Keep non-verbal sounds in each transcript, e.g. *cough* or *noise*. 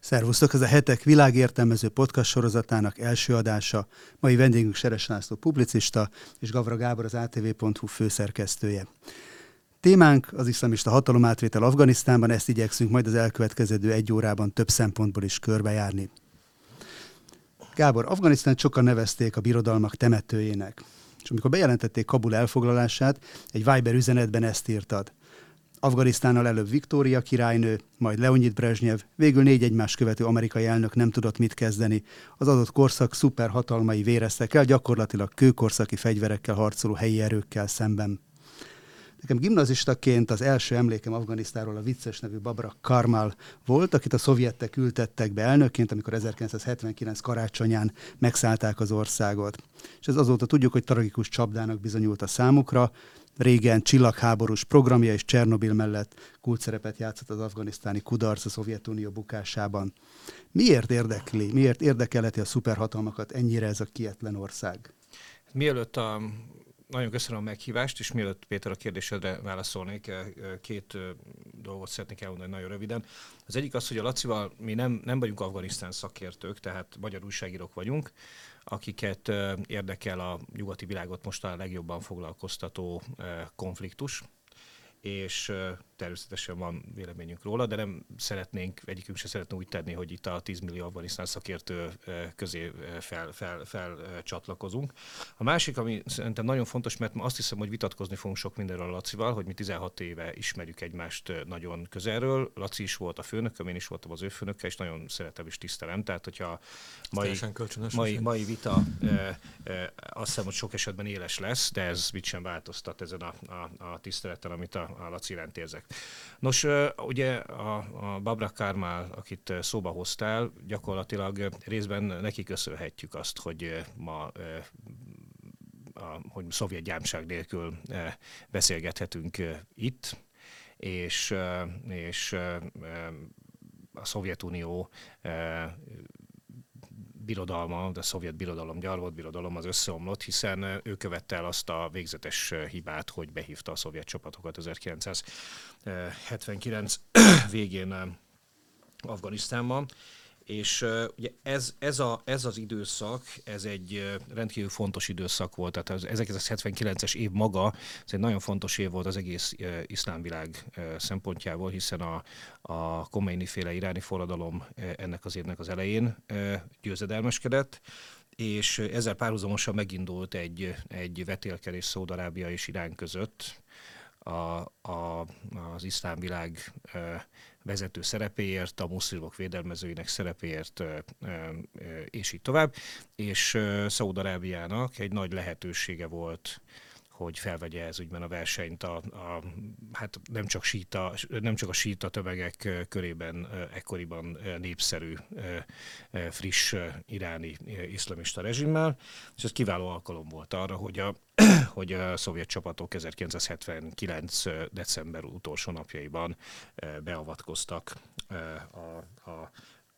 Szervusztok, ez a hetek világértelmező podcast sorozatának első adása. Mai vendégünk Seres László publicista és Gavra Gábor az ATV.hu főszerkesztője. Témánk az iszlamista hatalomátvétel Afganisztánban, ezt igyekszünk majd az elkövetkező egy órában több szempontból is körbejárni. Gábor, Afganisztán sokan nevezték a birodalmak temetőjének. És amikor bejelentették Kabul elfoglalását, egy Viber üzenetben ezt írtad. Afganisztánnal előbb Viktória királynő, majd Leonid Brezsnyev, végül négy egymás követő amerikai elnök nem tudott mit kezdeni. Az adott korszak szuperhatalmai véreztek el gyakorlatilag kőkorszaki fegyverekkel harcoló helyi erőkkel szemben. Nekem gimnazistaként az első emlékem Afganisztáról a vicces nevű Babra Karmal volt, akit a szovjetek ültettek be elnökként, amikor 1979 karácsonyán megszállták az országot. És ez azóta tudjuk, hogy tragikus csapdának bizonyult a számukra, régen csillagháborús programja és Csernobil mellett kulcsszerepet játszott az afganisztáni kudarc a Szovjetunió bukásában. Miért érdekli, miért érdekelheti a szuperhatalmakat ennyire ez a kietlen ország? Mielőtt a nagyon köszönöm a meghívást, és mielőtt Péter a kérdésedre válaszolnék, eh, két eh, dolgot szeretnék elmondani nagyon röviden. Az egyik az, hogy a Lacival mi nem, nem vagyunk Afganisztán szakértők, tehát magyar újságírók vagyunk, akiket érdekel a nyugati világot most a legjobban foglalkoztató konfliktus, és természetesen van véleményünk róla, de nem szeretnénk, egyikünk se szeretne úgy tenni, hogy itt a 10 millió afganisztán szakértő közé fel, fel, fel csatlakozunk. A másik, ami szerintem nagyon fontos, mert ma azt hiszem, hogy vitatkozni fogunk sok mindenről a Lacival, hogy mi 16 éve ismerjük egymást nagyon közelről. Laci is volt a főnököm, én is voltam az ő főnöke, és nagyon szeretem és tisztelem. Tehát, hogyha mai, mai, mai vita azt hiszem, hogy sok esetben éles lesz, de ez mit sem változtat ezen a, a, a tiszteleten, amit a, iránt érzek. Nos, ugye a, a Babra Kármál, akit szóba hoztál, gyakorlatilag részben neki köszönhetjük azt, hogy ma a, hogy szovjet gyámság nélkül beszélgethetünk itt, és, és a Szovjetunió birodalma, a szovjet birodalom, gyarmat birodalom az összeomlott, hiszen ő követte el azt a végzetes hibát, hogy behívta a szovjet csapatokat 1979 *clears throat* végén Afganisztánban, és uh, ugye ez, ez, a, ez az időszak, ez egy rendkívül fontos időszak volt, tehát az 1979-es év maga, ez egy nagyon fontos év volt az egész uh, iszlámvilág uh, szempontjából, hiszen a, a Khomeini féle iráni forradalom uh, ennek az évnek az elején uh, győzedelmeskedett, és ezzel párhuzamosan megindult egy, egy vetélkedés Szaudarábia és Irán között, a, a, az iszlámvilág vezető szerepéért, a muszlimok védelmezőinek szerepéért, és így tovább. És Szaúd-Arábiának egy nagy lehetősége volt hogy felvegye ez ügyben a versenyt a, a hát nem csak, síta, nem csak a síta tömegek körében ekkoriban népszerű, friss iráni iszlamista rezsimmel, és ez kiváló alkalom volt arra, hogy a, *clears throat* hogy a szovjet csapatok 1979. december utolsó napjaiban beavatkoztak a, a,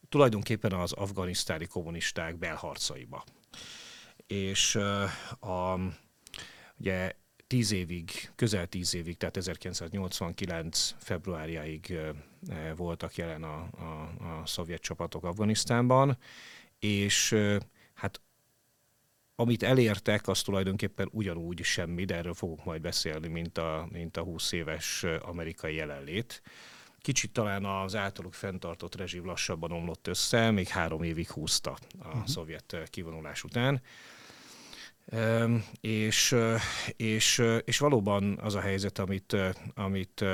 tulajdonképpen az afganisztáni kommunisták belharcaiba. És a, Ugye tíz évig, közel tíz évig, tehát 1989. februárjáig voltak jelen a, a, a szovjet csapatok Afganisztánban, és hát amit elértek, az tulajdonképpen ugyanúgy semmi, de erről fogok majd beszélni, mint a, mint a 20 éves amerikai jelenlét. Kicsit talán az általuk fenntartott rezsim lassabban omlott össze, még három évig húzta a uh-huh. szovjet kivonulás után. És, és, és valóban az a helyzet, amit, amit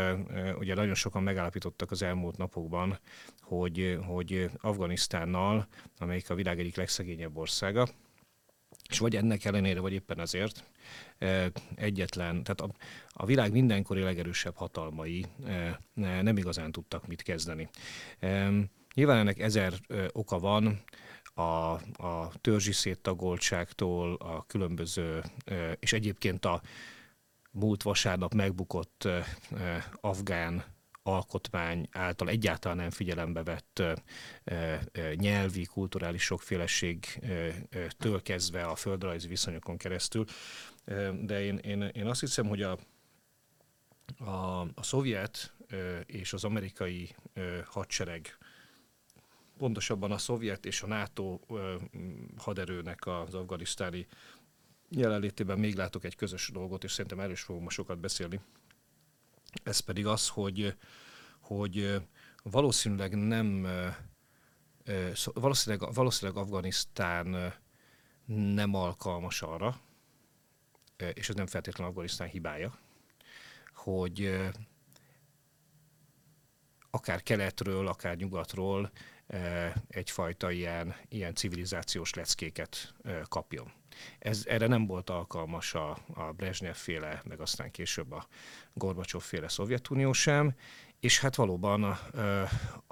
ugye nagyon sokan megállapítottak az elmúlt napokban, hogy, hogy Afganisztánnal, amelyik a világ egyik legszegényebb országa, és vagy ennek ellenére, vagy éppen azért egyetlen, tehát a, a világ mindenkori legerősebb hatalmai nem igazán tudtak mit kezdeni. Nyilván ennek ezer oka van, a, a törzsi széttagoltságtól, a különböző, és egyébként a múlt vasárnap megbukott afgán alkotmány által egyáltalán nem figyelembe vett nyelvi, kulturális sokféleségtől kezdve a földrajzi viszonyokon keresztül. De én, én, én azt hiszem, hogy a, a, a szovjet és az amerikai hadsereg pontosabban a szovjet és a NATO haderőnek az afganisztáni jelenlétében még látok egy közös dolgot, és szerintem erről is fogunk ma sokat beszélni. Ez pedig az, hogy, hogy valószínűleg nem valószínűleg, valószínűleg Afganisztán nem alkalmas arra, és ez nem feltétlenül Afganisztán hibája, hogy akár keletről, akár nyugatról egyfajta ilyen, ilyen civilizációs leckéket kapjon. Ez, erre nem volt alkalmas a, a Brezsnyev féle, meg aztán később a Gorbacsov féle Szovjetunió sem, és hát valóban a,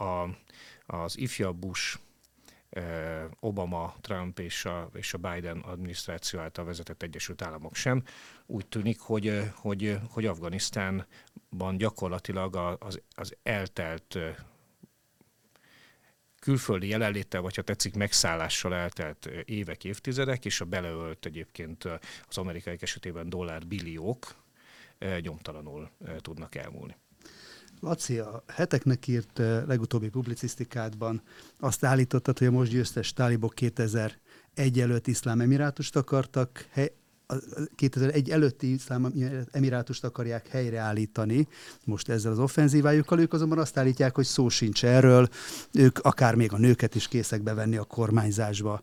a, az ifjabb Bush Obama, Trump és a, és a Biden adminisztráció által vezetett Egyesült Államok sem. Úgy tűnik, hogy, hogy, hogy Afganisztánban gyakorlatilag az, az eltelt külföldi jelenléttel, vagy ha tetszik, megszállással eltelt évek, évtizedek, és a beleölt egyébként az amerikai esetében dollár billiók nyomtalanul tudnak elmúlni. Laci, a heteknek írt legutóbbi publicisztikádban azt állítottad, hogy a most győztes tálibok 2001 előtt iszlám emirátust akartak, 2001 előtti iszlám emirátust akarják helyreállítani most ezzel az offenzívájukkal. Ők azonban azt állítják, hogy szó sincs erről, ők akár még a nőket is készek bevenni a kormányzásba.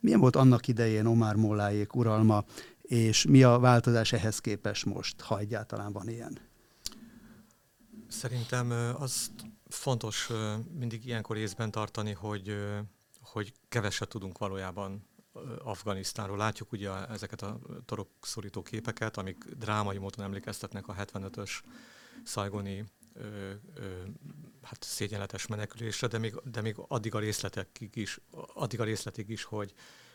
Milyen volt annak idején Omar Molláék uralma, és mi a változás ehhez képest most, ha egyáltalán van ilyen? Szerintem az fontos mindig ilyenkor észben tartani, hogy, hogy keveset tudunk valójában Afganisztánról. Látjuk ugye ezeket a torokszorító képeket, amik drámai módon emlékeztetnek a 75-ös szajgoni ö, ö, hát szégyenletes menekülésre, de még, de még addig a részletekig is, addig a részletig is, hogy,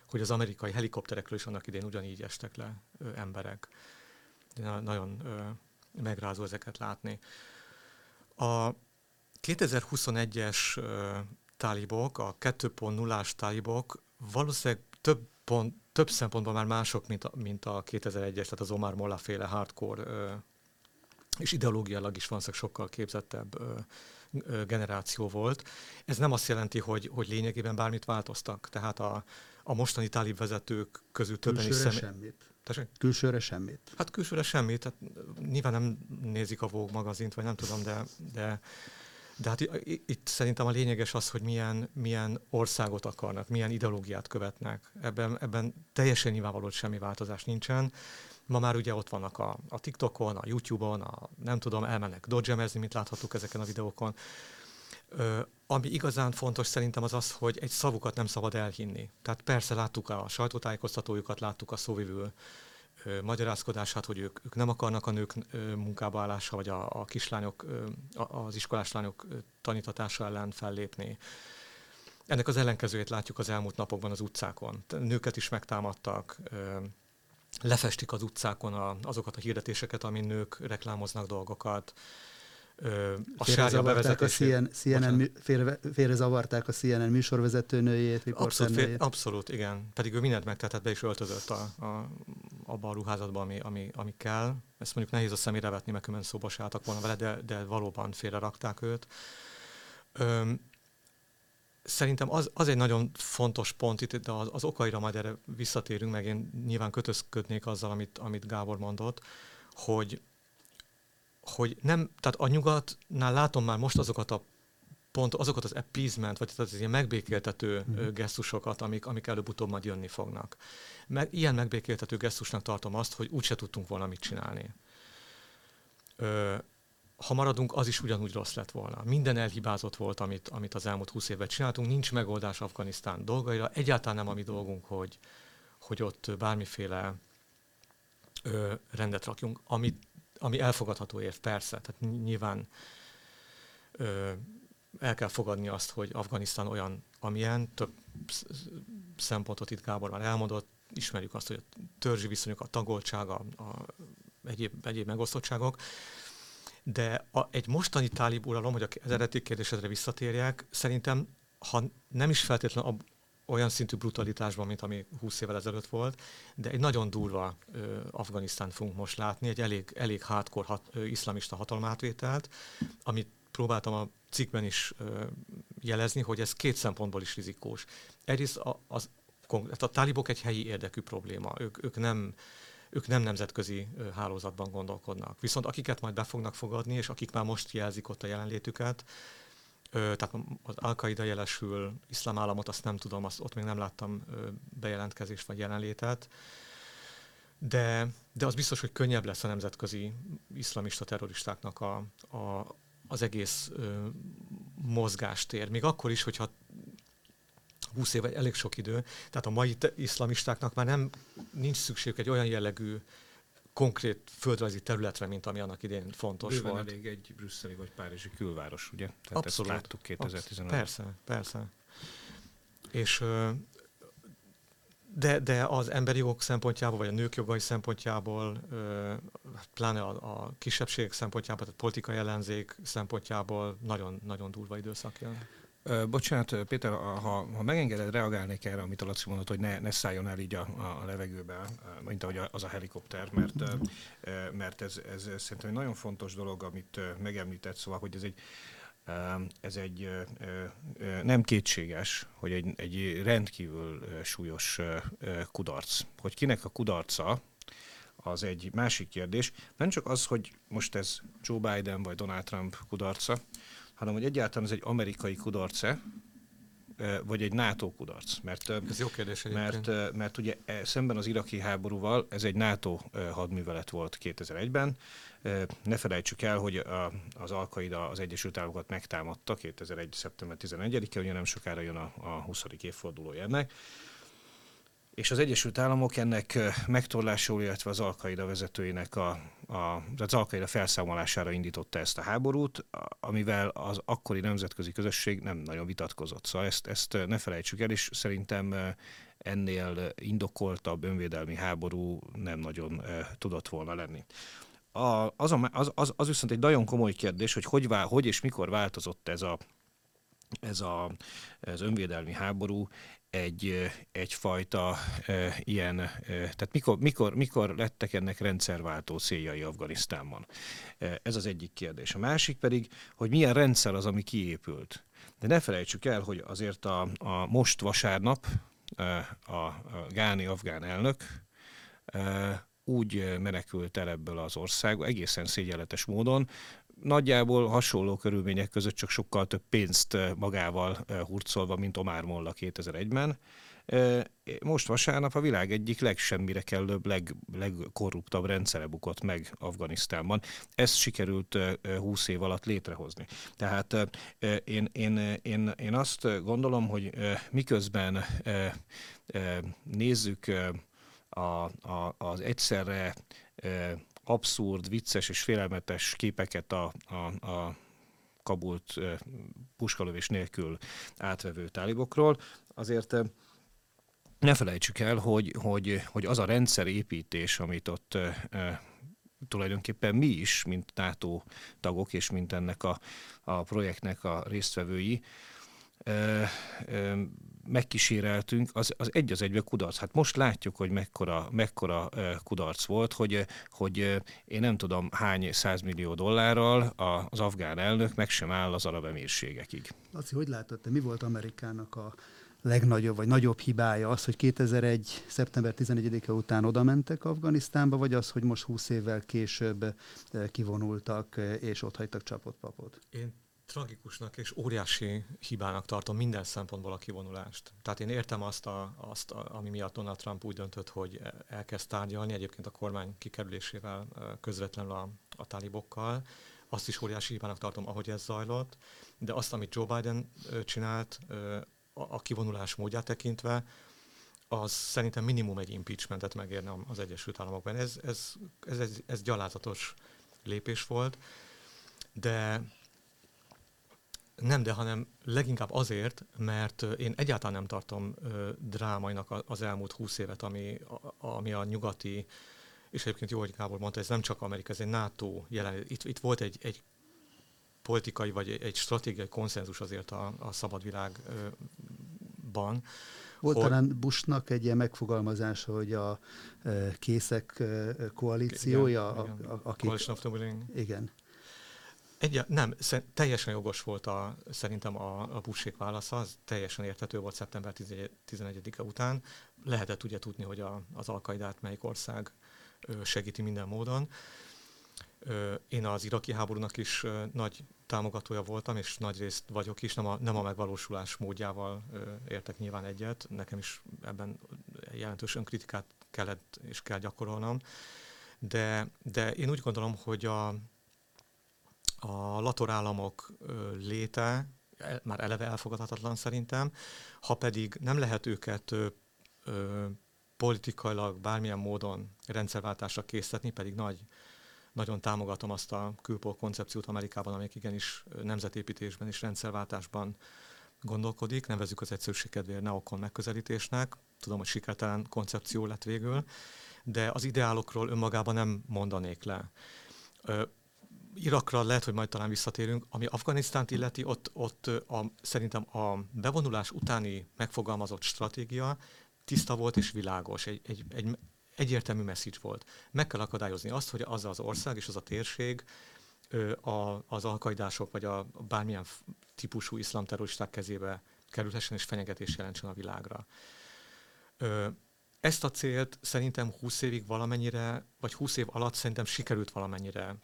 hogy az amerikai helikopterekről is annak idén ugyanígy estek le ö, emberek. De nagyon ö, megrázó ezeket látni. A 2021-es ö, tálibok, a 2.0-ás tálibok valószínűleg több, pont, több szempontból már mások, mint a, mint a 2001-es, tehát az Omar Molla féle hardcore ö, és ideológiailag is van sokkal képzettebb ö, ö, generáció volt. Ez nem azt jelenti, hogy, hogy lényegében bármit változtak. Tehát a, a mostani tálib vezetők közül többen is szem... semmit. Tessék? Külsőre semmit? Hát külsőre semmit. Tehát nyilván nem nézik a Vogue magazint, vagy nem tudom, de, de de hát itt szerintem a lényeges az, hogy milyen, milyen országot akarnak, milyen ideológiát követnek. Ebben, ebben teljesen nyilvánvaló, semmi változás nincsen. Ma már ugye ott vannak a, a TikTokon, a YouTube-on, a, nem tudom, elmennek dodgemezni, mint láthattuk ezeken a videókon. Ö, ami igazán fontos szerintem az az, hogy egy szavukat nem szabad elhinni. Tehát persze láttuk a sajtótájékoztatójukat, láttuk a szóvivő magyarázkodását, hogy ők, ők nem akarnak a nők munkába állása, vagy a, a kislányok, az iskolás lányok tanítatása ellen fellépni. Ennek az ellenkezőjét látjuk az elmúlt napokban az utcákon. Nőket is megtámadtak, lefestik az utcákon azokat a hirdetéseket, amin nők reklámoznak dolgokat, a bevezetését. A CNN, félre, félre zavarták a CNN műsorvezetőnőjét, abszolút, fél, abszolút, igen. Pedig ő mindent megtetett, be is öltözött a, a, abba a ruházatba, ami, ami, ami kell. Ezt mondjuk nehéz a szemére vetni, mert különben szóba se álltak volna vele, de, de valóban félre rakták őt. Öm, Szerintem az, az egy nagyon fontos pont itt, de az, az okaira majd erre visszatérünk, meg én nyilván kötözködnék azzal, amit, amit Gábor mondott, hogy hogy nem, tehát a nyugatnál látom már most azokat a pont azokat az appeasement, vagy az ilyen megbékéltető mm. gesztusokat, amik, amik előbb-utóbb majd jönni fognak. Meg, ilyen megbékéltető gesztusnak tartom azt, hogy úgyse tudtunk volna mit csinálni. Ö, ha maradunk, az is ugyanúgy rossz lett volna. Minden elhibázott volt, amit, amit az elmúlt húsz évben csináltunk, nincs megoldás Afganisztán dolgaira, egyáltalán nem a mi dolgunk, hogy, hogy ott bármiféle ö, rendet rakjunk, amit ami elfogadható érv, persze. Tehát nyilván ö, el kell fogadni azt, hogy Afganisztán olyan, amilyen, több szempontot itt Gábor már elmondott, ismerjük azt, hogy a törzsi viszonyok, a tagoltság, a, egyéb, egyéb megosztottságok, de a, egy mostani tálib uralom, hogy az eredeti kérdésedre visszatérjek, szerintem, ha nem is feltétlenül olyan szintű brutalitásban, mint ami 20 évvel ezelőtt volt, de egy nagyon durva ö, Afganisztán fogunk most látni, egy elég, elég hardcore hat, ö, iszlamista hatalmátvételt, amit próbáltam a cikkben is jelezni, hogy ez két szempontból is rizikós. Egyrészt a, az, a tálibok egy helyi érdekű probléma. Ők, ők nem ők nem nemzetközi hálózatban gondolkodnak. Viszont akiket majd be fognak fogadni, és akik már most jelzik ott a jelenlétüket, tehát az Al-Qaida jelesül, iszlám államot azt nem tudom, azt ott még nem láttam bejelentkezést vagy jelenlétet, de, de az biztos, hogy könnyebb lesz a nemzetközi iszlamista terroristáknak a, a, az egész ö, mozgástér. Még akkor is, hogyha 20 év elég sok idő, tehát a mai iszlamistáknak már nem nincs szükségük egy olyan jellegű konkrét földrajzi területre, mint ami annak idén fontos Bőven volt. elég egy brüsszeli vagy párizsi külváros, ugye? Tehát Abszolút. ezt láttuk 2015 Persze, persze. És de, de az emberi jogok szempontjából, vagy a nők jogai szempontjából, pláne a, a kisebbségek szempontjából, tehát politikai ellenzék szempontjából nagyon, nagyon durva időszak jön. Bocsánat, Péter, ha, ha megengeded, reagálnék erre, amit a Laci mondott, hogy ne, ne szálljon el így a, a levegőbe, mint ahogy az a helikopter, mert, mert ez, ez szerintem egy nagyon fontos dolog, amit megemlített, szóval, hogy ez egy, ez egy nem kétséges, hogy egy, egy rendkívül súlyos kudarc. Hogy kinek a kudarca, az egy másik kérdés. Nem csak az, hogy most ez Joe Biden vagy Donald Trump kudarca, hanem hogy egyáltalán ez egy amerikai kudarce, vagy egy NATO kudarc. Mert, ez jó kérdés mert, mert ugye e, szemben az iraki háborúval ez egy NATO hadművelet volt 2001-ben. Ne felejtsük el, hogy a, az Al-Qaida az Egyesült Államokat megtámadta 2001. szeptember 11-e, ugye nem sokára jön a, a 20. évfordulója ennek és az Egyesült Államok ennek megtorlásául, illetve az Alkaida vezetőinek a, a, az Alkaida felszámolására indította ezt a háborút, amivel az akkori nemzetközi közösség nem nagyon vitatkozott. Szóval ezt, ezt ne felejtsük el, és szerintem ennél indokoltabb önvédelmi háború nem nagyon tudott volna lenni. A, az, a, az, az, az viszont egy nagyon komoly kérdés, hogy hogy, vál, hogy és mikor változott ez a, ez a, az önvédelmi háború egy, egyfajta e, ilyen, e, tehát mikor, mikor, mikor lettek ennek rendszerváltó céljai Afganisztánban? E, ez az egyik kérdés. A másik pedig, hogy milyen rendszer az, ami kiépült. De ne felejtsük el, hogy azért a, a most vasárnap a, a gáni afgán elnök úgy menekült el ebből az országból, egészen szégyenletes módon, nagyjából hasonló körülmények között csak sokkal több pénzt magával hurcolva, mint Omar Molla 2001-ben. Eh, most vasárnap a világ egyik legsemmire kellőbb, leg, legkorruptabb rendszere bukott meg Afganisztánban. Ezt sikerült 20 év alatt létrehozni. Tehát én, én, én, én azt gondolom, hogy miközben nézzük a, a, az egyszerre abszurd, vicces és félelmetes képeket a, a, a Kabult puskalövés nélkül átvevő tálibokról, azért ne felejtsük el, hogy, hogy, hogy az a rendszerépítés, amit ott tulajdonképpen mi is, mint NATO tagok és mint ennek a, a projektnek a résztvevői, megkíséreltünk, az, az egy az egybe kudarc. Hát most látjuk, hogy mekkora, mekkora kudarc volt, hogy, hogy én nem tudom hány százmillió dollárral az afgán elnök meg sem áll az arab emírségekig. Laci, hogy látod, te mi volt Amerikának a legnagyobb vagy nagyobb hibája az, hogy 2001. szeptember 11-e után oda mentek Afganisztánba, vagy az, hogy most 20 évvel később kivonultak és ott hagytak csapott papot? Én tragikusnak és óriási hibának tartom minden szempontból a kivonulást. Tehát én értem azt, a, azt a, ami miatt Donald Trump úgy döntött, hogy elkezd tárgyalni, egyébként a kormány kikerülésével közvetlenül a, a talibokkal. Azt is óriási hibának tartom, ahogy ez zajlott, de azt, amit Joe Biden csinált, a kivonulás módját tekintve, az szerintem minimum egy impeachmentet megérne az Egyesült Államokban. Ez, ez, ez, ez, ez gyalázatos lépés volt, de nem, de hanem leginkább azért, mert én egyáltalán nem tartom drámainak az elmúlt húsz évet, ami, ami a nyugati, és egyébként jó, hogy Gábor mondta, ez nem csak Amerika, ez egy NATO jelen. Itt, itt volt egy, egy politikai vagy egy stratégiai konszenzus azért a, a szabad világban. Volt hogy, talán Bushnak egy ilyen megfogalmazása, hogy a készek koalíciója, igen, a. A, akik, igen. Egy, nem, teljesen jogos volt a, szerintem a, a Bussék válasza, az teljesen érthető volt szeptember 11-e után. Lehetett ugye tudni, hogy a, az alkaidát melyik ország segíti minden módon. Én az iraki háborúnak is nagy támogatója voltam, és nagy részt vagyok is, nem a, nem a megvalósulás módjával értek nyilván egyet, nekem is ebben jelentős önkritikát kellett és kell gyakorolnom, de, de én úgy gondolom, hogy a, a latorállamok léte már eleve elfogadhatatlan szerintem, ha pedig nem lehet őket ö, ö, politikailag bármilyen módon rendszerváltásra készíteni, pedig nagy, nagyon támogatom azt a külpol koncepciót Amerikában, amelyik igenis nemzetépítésben és rendszerváltásban gondolkodik, nevezzük az egyszerűség kedvéért neokon megközelítésnek. Tudom, hogy sikertelen koncepció lett végül, de az ideálokról önmagában nem mondanék le. Irakra lehet, hogy majd talán visszatérünk. Ami Afganisztánt illeti, ott, ott a, szerintem a bevonulás utáni megfogalmazott stratégia tiszta volt és világos. Egy, egy, egy egyértelmű message volt. Meg kell akadályozni azt, hogy az az ország és az a térség a, az alkaidások vagy a bármilyen típusú iszlamterroristák kezébe kerülhessen és fenyegetés jelentsen a világra. Ezt a célt szerintem 20 évig valamennyire, vagy 20 év alatt szerintem sikerült valamennyire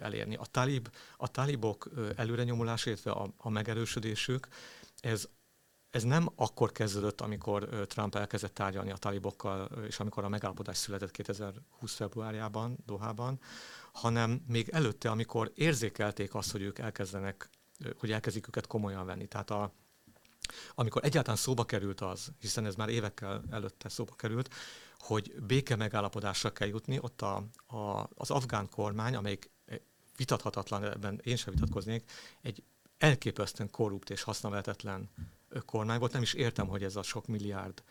elérni. A, talib, a talibok előrenyomulása, illetve a, a megerősödésük, ez ez nem akkor kezdődött, amikor Trump elkezdett tárgyalni a talibokkal, és amikor a megállapodás született 2020 februárjában, Dohában, hanem még előtte, amikor érzékelték azt, hogy ők elkezdenek, hogy elkezdik őket komolyan venni. Tehát a, amikor egyáltalán szóba került az, hiszen ez már évekkel előtte szóba került, hogy béke megállapodásra kell jutni, ott a, a, az afgán kormány, amelyik vitathatatlan, ebben én sem vitatkoznék, egy elképesztően korrupt és hasznavehetetlen kormány volt. Nem is értem, hogy ez a sok milliárd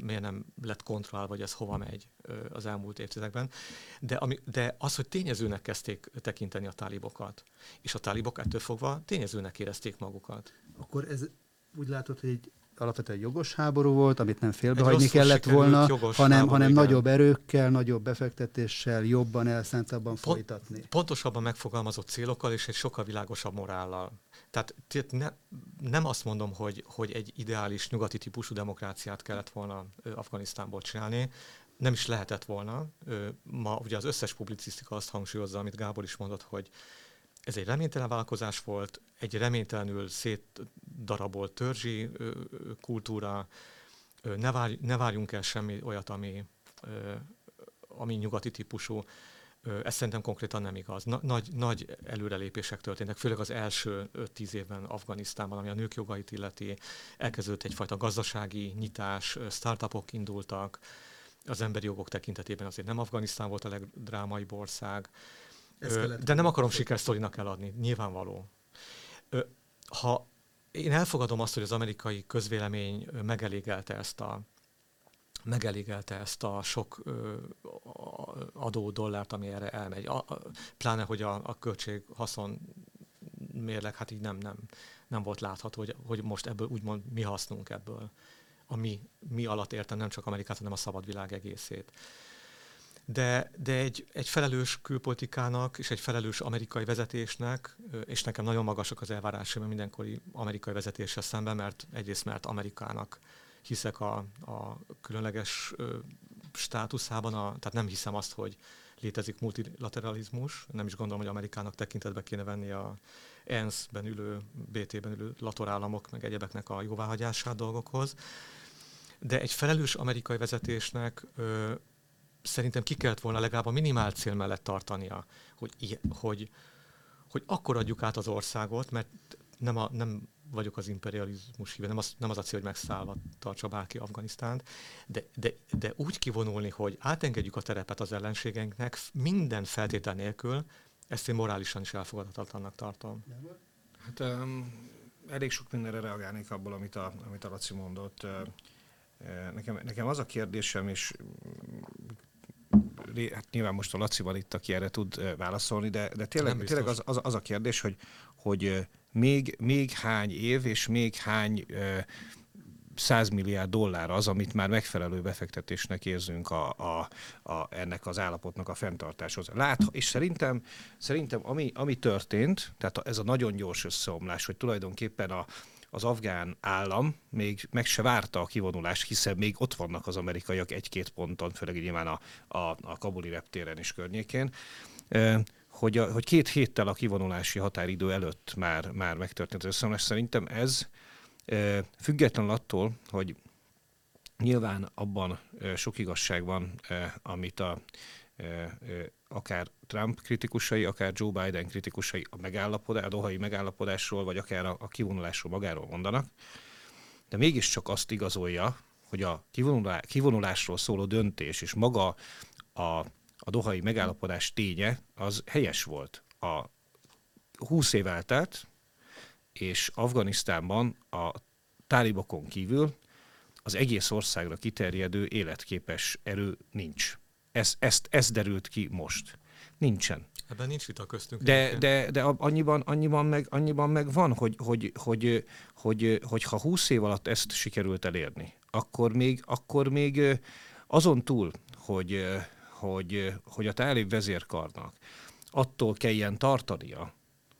miért nem lett kontroll, vagy ez hova megy az elmúlt évtizedekben. De, ami, de az, hogy tényezőnek kezdték tekinteni a tálibokat, és a tálibok ettől fogva tényezőnek érezték magukat. Akkor ez úgy látod, hogy egy alapvetően jogos háború volt, amit nem félbehagyni kellett volna, hanem, hanem nagyobb erőkkel, nagyobb befektetéssel, jobban, elszántabban Pont, folytatni. Pontosabban megfogalmazott célokkal és egy sokkal világosabb morállal. Tehát ne, nem azt mondom, hogy, hogy egy ideális nyugati típusú demokráciát kellett volna Afganisztánból csinálni, nem is lehetett volna. Ma ugye az összes publicisztika azt hangsúlyozza, amit Gábor is mondott, hogy ez egy reménytelen vállalkozás volt, egy reménytelenül szétdarabolt törzsi kultúra, ne, várj, ne várjunk el semmi olyat, ami, ami nyugati típusú. Ez szerintem konkrétan nem igaz. Nagy, nagy előrelépések történtek, főleg az első 5-10 évben Afganisztánban, ami a nők jogait illeti. Elkezdődött egyfajta gazdasági nyitás, startupok indultak, az emberi jogok tekintetében azért nem Afganisztán volt a legdrámaibb ország. De nem akarom sikersztorinak eladni, nyilvánvaló. Ha én elfogadom azt, hogy az amerikai közvélemény megelégelte ezt a megelégelte ezt a sok adó dollárt, ami erre elmegy. A, a, pláne, hogy a, a költség haszon mérleg, hát így nem, nem, nem volt látható, hogy, hogy most ebből úgymond mi hasznunk ebből. A mi, mi alatt értem nem csak Amerikát, hanem a szabad világ egészét de, de egy, egy felelős külpolitikának és egy felelős amerikai vezetésnek, és nekem nagyon magasak az elvárásaim mindenkori amerikai vezetéssel szemben, mert egyrészt mert Amerikának hiszek a, a különleges státuszában, a, tehát nem hiszem azt, hogy létezik multilateralizmus, nem is gondolom, hogy Amerikának tekintetbe kéne venni a ENSZ-ben ülő, BT-ben ülő latorállamok, meg egyebeknek a jóváhagyását dolgokhoz. De egy felelős amerikai vezetésnek ö, szerintem ki kellett volna legalább a minimál cél mellett tartania, hogy, hogy, hogy akkor adjuk át az országot, mert nem, a, nem vagyok az imperializmus híve, nem az, nem az a cél, hogy megszállva tartsa bárki Afganisztánt, de, de, de úgy kivonulni, hogy átengedjük a terepet az ellenségeinknek minden feltétel nélkül, ezt én morálisan is elfogadhatatlannak tartom. Hát um, elég sok mindenre reagálnék abból, amit a, amit a Laci mondott. Nekem, nekem az a kérdésem, és hát nyilván most a Lacival itt, aki erre tud válaszolni, de, de tényleg, tényleg az, az, az a kérdés, hogy, hogy még, még hány év és még hány 100 milliárd dollár az, amit már megfelelő befektetésnek érzünk a, a, a, ennek az állapotnak a fenntartáshoz. Lát, és szerintem, szerintem ami, ami történt, tehát ez a nagyon gyors összeomlás, hogy tulajdonképpen a, az afgán állam még meg se várta a kivonulást, hiszen még ott vannak az amerikaiak egy-két ponton, főleg nyilván a, a, a kabuli reptéren és környékén, hogy, a, hogy két héttel a kivonulási határidő előtt már, már megtörtént az összeomlás. Szerintem ez független attól, hogy nyilván abban sok igazság van, amit a akár Trump kritikusai, akár Joe Biden kritikusai a, megállapodás, a dohai megállapodásról, vagy akár a, kivonulásról magáról mondanak, de mégiscsak azt igazolja, hogy a kivonulásról szóló döntés és maga a, a dohai megállapodás ténye az helyes volt. A 20 év eltelt, és Afganisztánban a tálibokon kívül az egész országra kiterjedő életképes erő nincs. Ez, ezt, ez derült ki most. Nincsen. Ebben nincs vita köztünk. De, de, de annyiban, annyiban, meg, annyiban meg van, hogy, hogy, hogy, hogy, hogy ha 20 év alatt ezt sikerült elérni, akkor még, akkor még azon túl, hogy, hogy, hogy a tálib vezérkarnak attól kelljen tartania,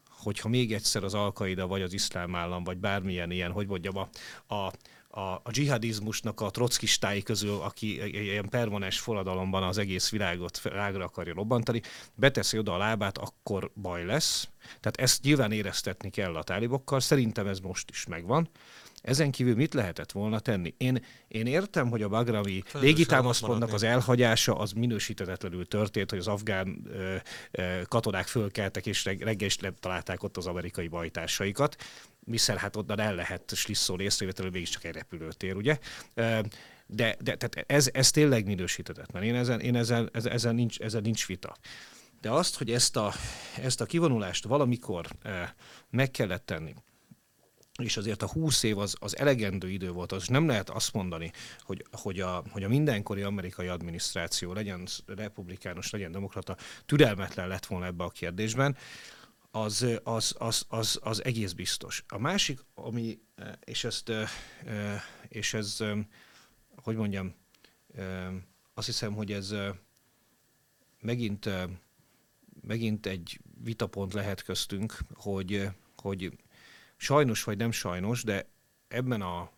hogyha még egyszer az Alkaida, vagy az iszlám állam, vagy bármilyen ilyen, hogy mondjam, a, a, a, a dzsihadizmusnak a trockistái közül, aki ilyen permanens forradalomban az egész világot rágra akarja robbantani, beteszi oda a lábát, akkor baj lesz. Tehát ezt nyilván éreztetni kell a tálibokkal, szerintem ez most is megvan. Ezen kívül mit lehetett volna tenni? Én, én értem, hogy a Bagrami légitámaszpontnak az elhagyása az minősítetetlenül történt, hogy az afgán ö, ö, katonák fölkeltek, és reggel is találták ott az amerikai bajtársaikat, miszer hát onnan el lehet slisszó észrevételő, mégiscsak egy repülőtér, ugye? De, de tehát ez, ez tényleg minősítetetlen. Én ezen, én ezen, ezen, nincs, ezen nincs vita. De azt, hogy ezt a, ezt a kivonulást valamikor meg kellett tenni, és azért a 20 év az, az elegendő idő volt, az nem lehet azt mondani, hogy, hogy, a, hogy a mindenkori amerikai adminisztráció, legyen republikánus, legyen demokrata, türelmetlen lett volna ebbe a kérdésben, az, az, az, az, az egész biztos. A másik, ami, és ezt, és ez, hogy mondjam, azt hiszem, hogy ez megint, megint egy vitapont lehet köztünk, hogy, hogy sajnos vagy nem sajnos, de ebben a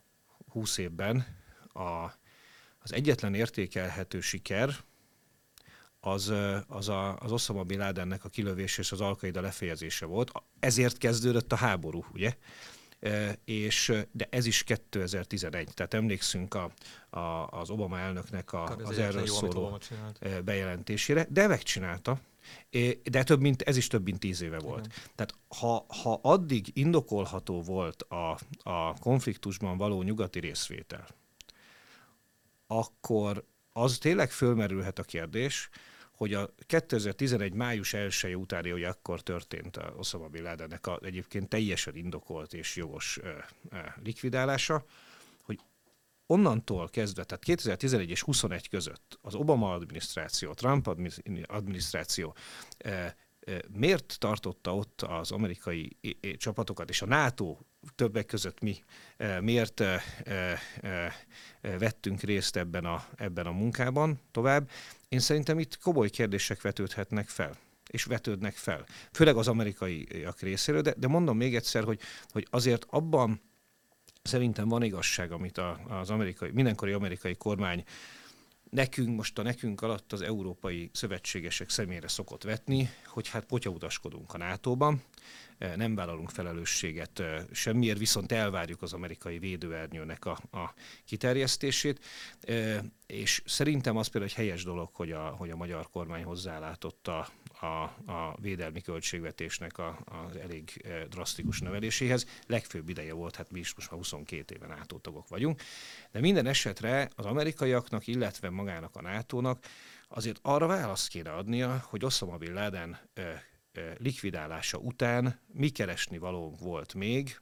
húsz évben a, az egyetlen értékelhető siker az, az, a, az Osama Bin Ladennek a kilövés és az Alkaida lefejezése volt. Ezért kezdődött a háború, ugye? és, de ez is 2011, tehát emlékszünk a, a, az Obama elnöknek a, az erről szóló bejelentésére, de megcsinálta, de több mint, ez is több mint tíz éve volt. Igen. Tehát ha, ha addig indokolható volt a, a konfliktusban való nyugati részvétel, akkor az tényleg fölmerülhet a kérdés, hogy a 2011. május 1 utáni, hogy akkor történt a Osama Bin Ladennek a egyébként teljesen indokolt és jogos ö, ö, likvidálása, hogy onnantól kezdve, tehát 2011 és 21 között az Obama adminisztráció, Trump adminisztráció ö, miért tartotta ott az amerikai csapatokat, és a NATO többek között mi miért vettünk részt ebben a, ebben a munkában tovább. Én szerintem itt komoly kérdések vetődhetnek fel és vetődnek fel. Főleg az amerikaiak részéről, de, de mondom még egyszer, hogy, hogy azért abban szerintem van igazság, amit a, az amerikai, mindenkori amerikai kormány nekünk, most a nekünk alatt az európai szövetségesek szemére szokott vetni, hogy hát potyautaskodunk a NATO-ban, eh, nem vállalunk felelősséget eh, semmiért, viszont elvárjuk az amerikai védőernyőnek a, a kiterjesztését, eh, és szerintem az például egy helyes dolog, hogy a, hogy a magyar kormány hozzálátott a, a, a védelmi költségvetésnek a, a elég drasztikus növeléséhez. Legfőbb ideje volt, hát mi is most már 22 éven NATO tagok vagyunk, de minden esetre az amerikaiaknak, illetve magának a NATO-nak azért arra választ kéne adnia, hogy Osama Bin Laden likvidálása után mi keresni valónk volt még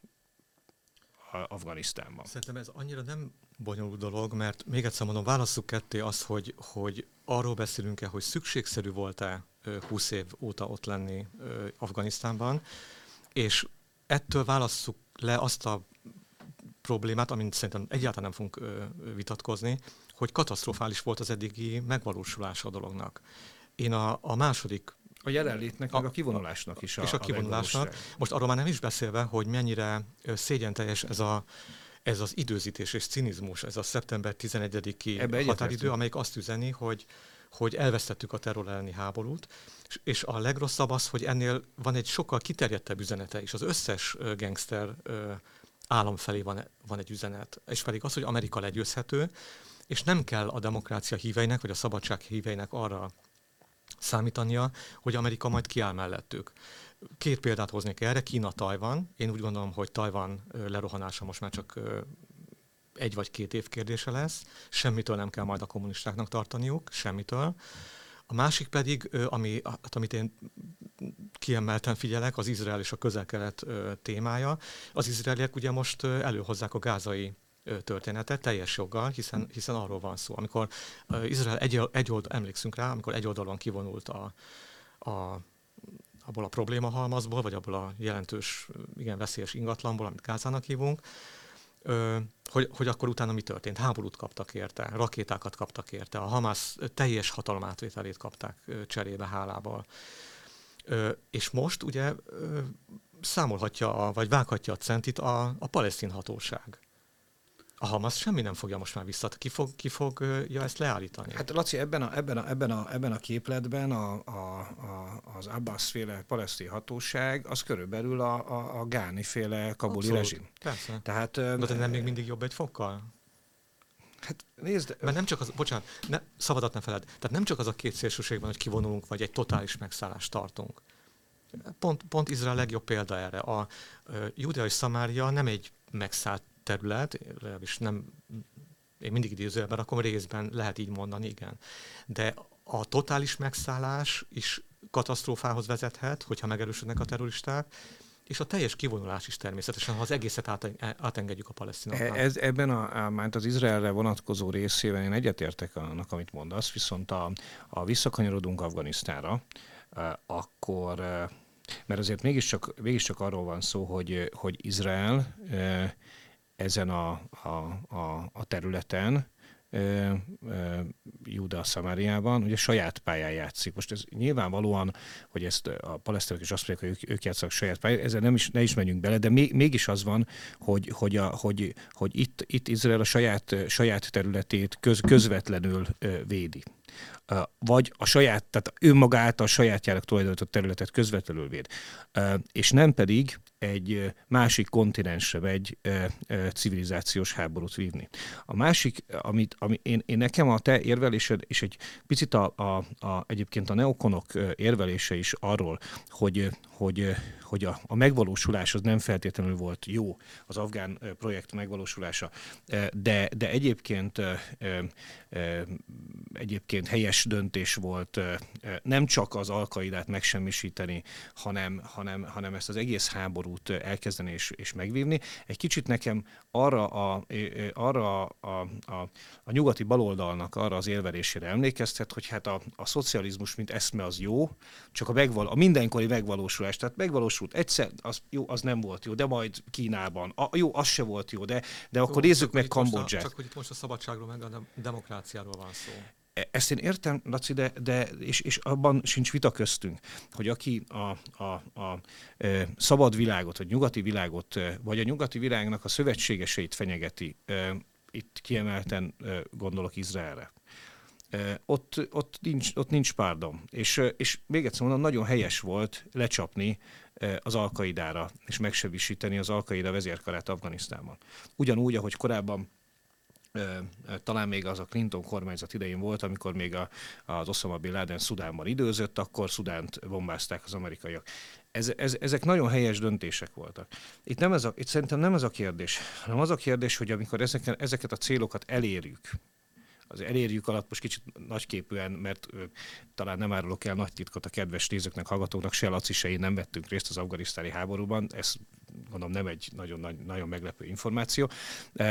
Afganisztánban. Szerintem ez annyira nem bonyolult dolog, mert még egyszer mondom, válasszuk ketté az, hogy, hogy arról beszélünk-e, hogy szükségszerű volt-e 20 év óta ott lenni Afganisztánban, és ettől válasszuk le azt a problémát, amit szerintem egyáltalán nem fogunk vitatkozni, hogy katasztrofális volt az eddigi megvalósulása a dolognak. Én a, a második a jelenlétnek, a, meg a kivonulásnak is. A, és a, a kivonulásnak. Most arról már nem is beszélve, hogy mennyire szégyen teljes ez a ez az időzítés és cinizmus, ez a szeptember 11-i határidő, amelyik azt üzeni, hogy, hogy elvesztettük a terror elleni háborút, és a legrosszabb az, hogy ennél van egy sokkal kiterjedtebb üzenete is. Az összes gangster állam felé van, van egy üzenet, és pedig az, hogy Amerika legyőzhető, és nem kell a demokrácia híveinek, vagy a szabadság híveinek arra számítania, hogy Amerika majd kiáll mellettük. Két példát hoznék erre, Kína-Tajvan. Én úgy gondolom, hogy Tajvan lerohanása most már csak egy vagy két év kérdése lesz. Semmitől nem kell majd a kommunistáknak tartaniuk, semmitől. A másik pedig, ami, hát, amit én kiemelten figyelek, az Izrael és a közel-kelet témája. Az izraeliek ugye most előhozzák a gázai történetet teljes joggal, hiszen, hiszen arról van szó. Amikor Izrael egy, egy oldal, emlékszünk rá, amikor egy oldalon kivonult a, a, abból a problémahalmazból, vagy abból a jelentős, igen, veszélyes ingatlanból, amit Gázának hívunk, ö, hogy, hogy akkor utána mi történt? Háborút kaptak érte, rakétákat kaptak érte, a Hamas teljes hatalomátvételét kapták cserébe hálával. Ö, és most ugye ö, számolhatja, a, vagy vághatja a centit a, a palesztin hatóság a Hamas semmi nem fogja most már vissza. Ki, fog, ki fogja ezt leállítani? Hát Laci, ebben a, ebben a, ebben a, ebben a képletben a, a, a, az Abbas féle palesztin hatóság az körülbelül a, a, a Gáni féle kabuli Abszolút. rezsim. Persze. Tehát, De te nem még mindig jobb egy fokkal? Hát nézd... Mert nem csak az, bocsánat, ne, szabadat ne feled, tehát nem csak az a két szélsőségben, hogy kivonulunk, vagy egy totális megszállást tartunk. Pont, pont Izrael legjobb példa erre. A, a Judea és Szamária nem egy megszállt terület, legalábbis nem, én mindig idézőjelben akkor részben lehet így mondani, igen. De a totális megszállás is katasztrófához vezethet, hogyha megerősödnek a terroristák, és a teljes kivonulás is természetesen, ha az egészet átengedjük a palesztinoknak. Ez, ebben a, a, az Izraelre vonatkozó részében én egyetértek annak, amit mondasz, viszont a, a visszakanyarodunk Afganisztára, akkor, mert azért mégiscsak, mégiscsak arról van szó, hogy, hogy Izrael ezen a, a, a, a területen, Júda Szamáriában, ugye saját pályán játszik. Most ez nyilvánvalóan, hogy ezt a palesztinok is azt mondják, hogy ők, ők játszanak saját pályán, ezzel nem is, ne is menjünk bele, de még, mégis az van, hogy, hogy, a, hogy, hogy itt, itt Izrael a saját, saját területét köz, közvetlenül védi vagy a saját, tehát önmagát a sajátjának tulajdonított területet közvetlenül véd, és nem pedig egy másik kontinensre megy civilizációs háborút vívni. A másik, amit, ami én, én nekem a te érvelésed, és egy picit a, a, a, egyébként a neokonok érvelése is arról, hogy, hogy, hogy a, a megvalósulás az nem feltétlenül volt jó, az afgán projekt megvalósulása, de, de egyébként egyébként helyes döntés volt nem csak az alkaidát megsemmisíteni, hanem, hanem, hanem ezt az egész háborút elkezdeni és, és megvívni. Egy kicsit nekem arra a, arra a, a, a, nyugati baloldalnak arra az élverésére emlékeztet, hogy hát a, a szocializmus, mint eszme az jó, csak a, megval, a mindenkori megvalósulás, tehát megvalósult egyszer, az jó, az nem volt jó, de majd Kínában, a, jó, az se volt jó, de, de akkor jó, nézzük meg Kambodzsát. Csak hogy itt most a szabadságról meg a demokráciáról van szó. E, ezt én értem, Laci, de, de és, és abban sincs vita köztünk, hogy aki a, a, a e, szabad világot, vagy nyugati világot, e, vagy a nyugati világnak a szövetségeseit fenyegeti, itt kiemelten gondolok Izraelre, ott, ott, nincs, ott nincs párdom. És, és még egyszer mondom, nagyon helyes volt lecsapni az alkaidára, és megsebisíteni az alkaida vezérkarát Afganisztánban. Ugyanúgy, ahogy korábban talán még az a Clinton kormányzat idején volt, amikor még a, az Osama Bin Laden Szudánban időzött, akkor Szudánt bombázták az amerikaiak. Ez, ez, ezek nagyon helyes döntések voltak. Itt, nem ez a, itt szerintem nem ez a kérdés, hanem az a kérdés, hogy amikor ezeken, ezeket a célokat elérjük, az elérjük alatt most kicsit nagyképűen, mert talán nem árulok el nagy titkot a kedves nézőknek, hallgatóknak, se Laci, se én nem vettünk részt az afganisztáni háborúban, ez mondom nem egy nagyon, nagyon meglepő információ,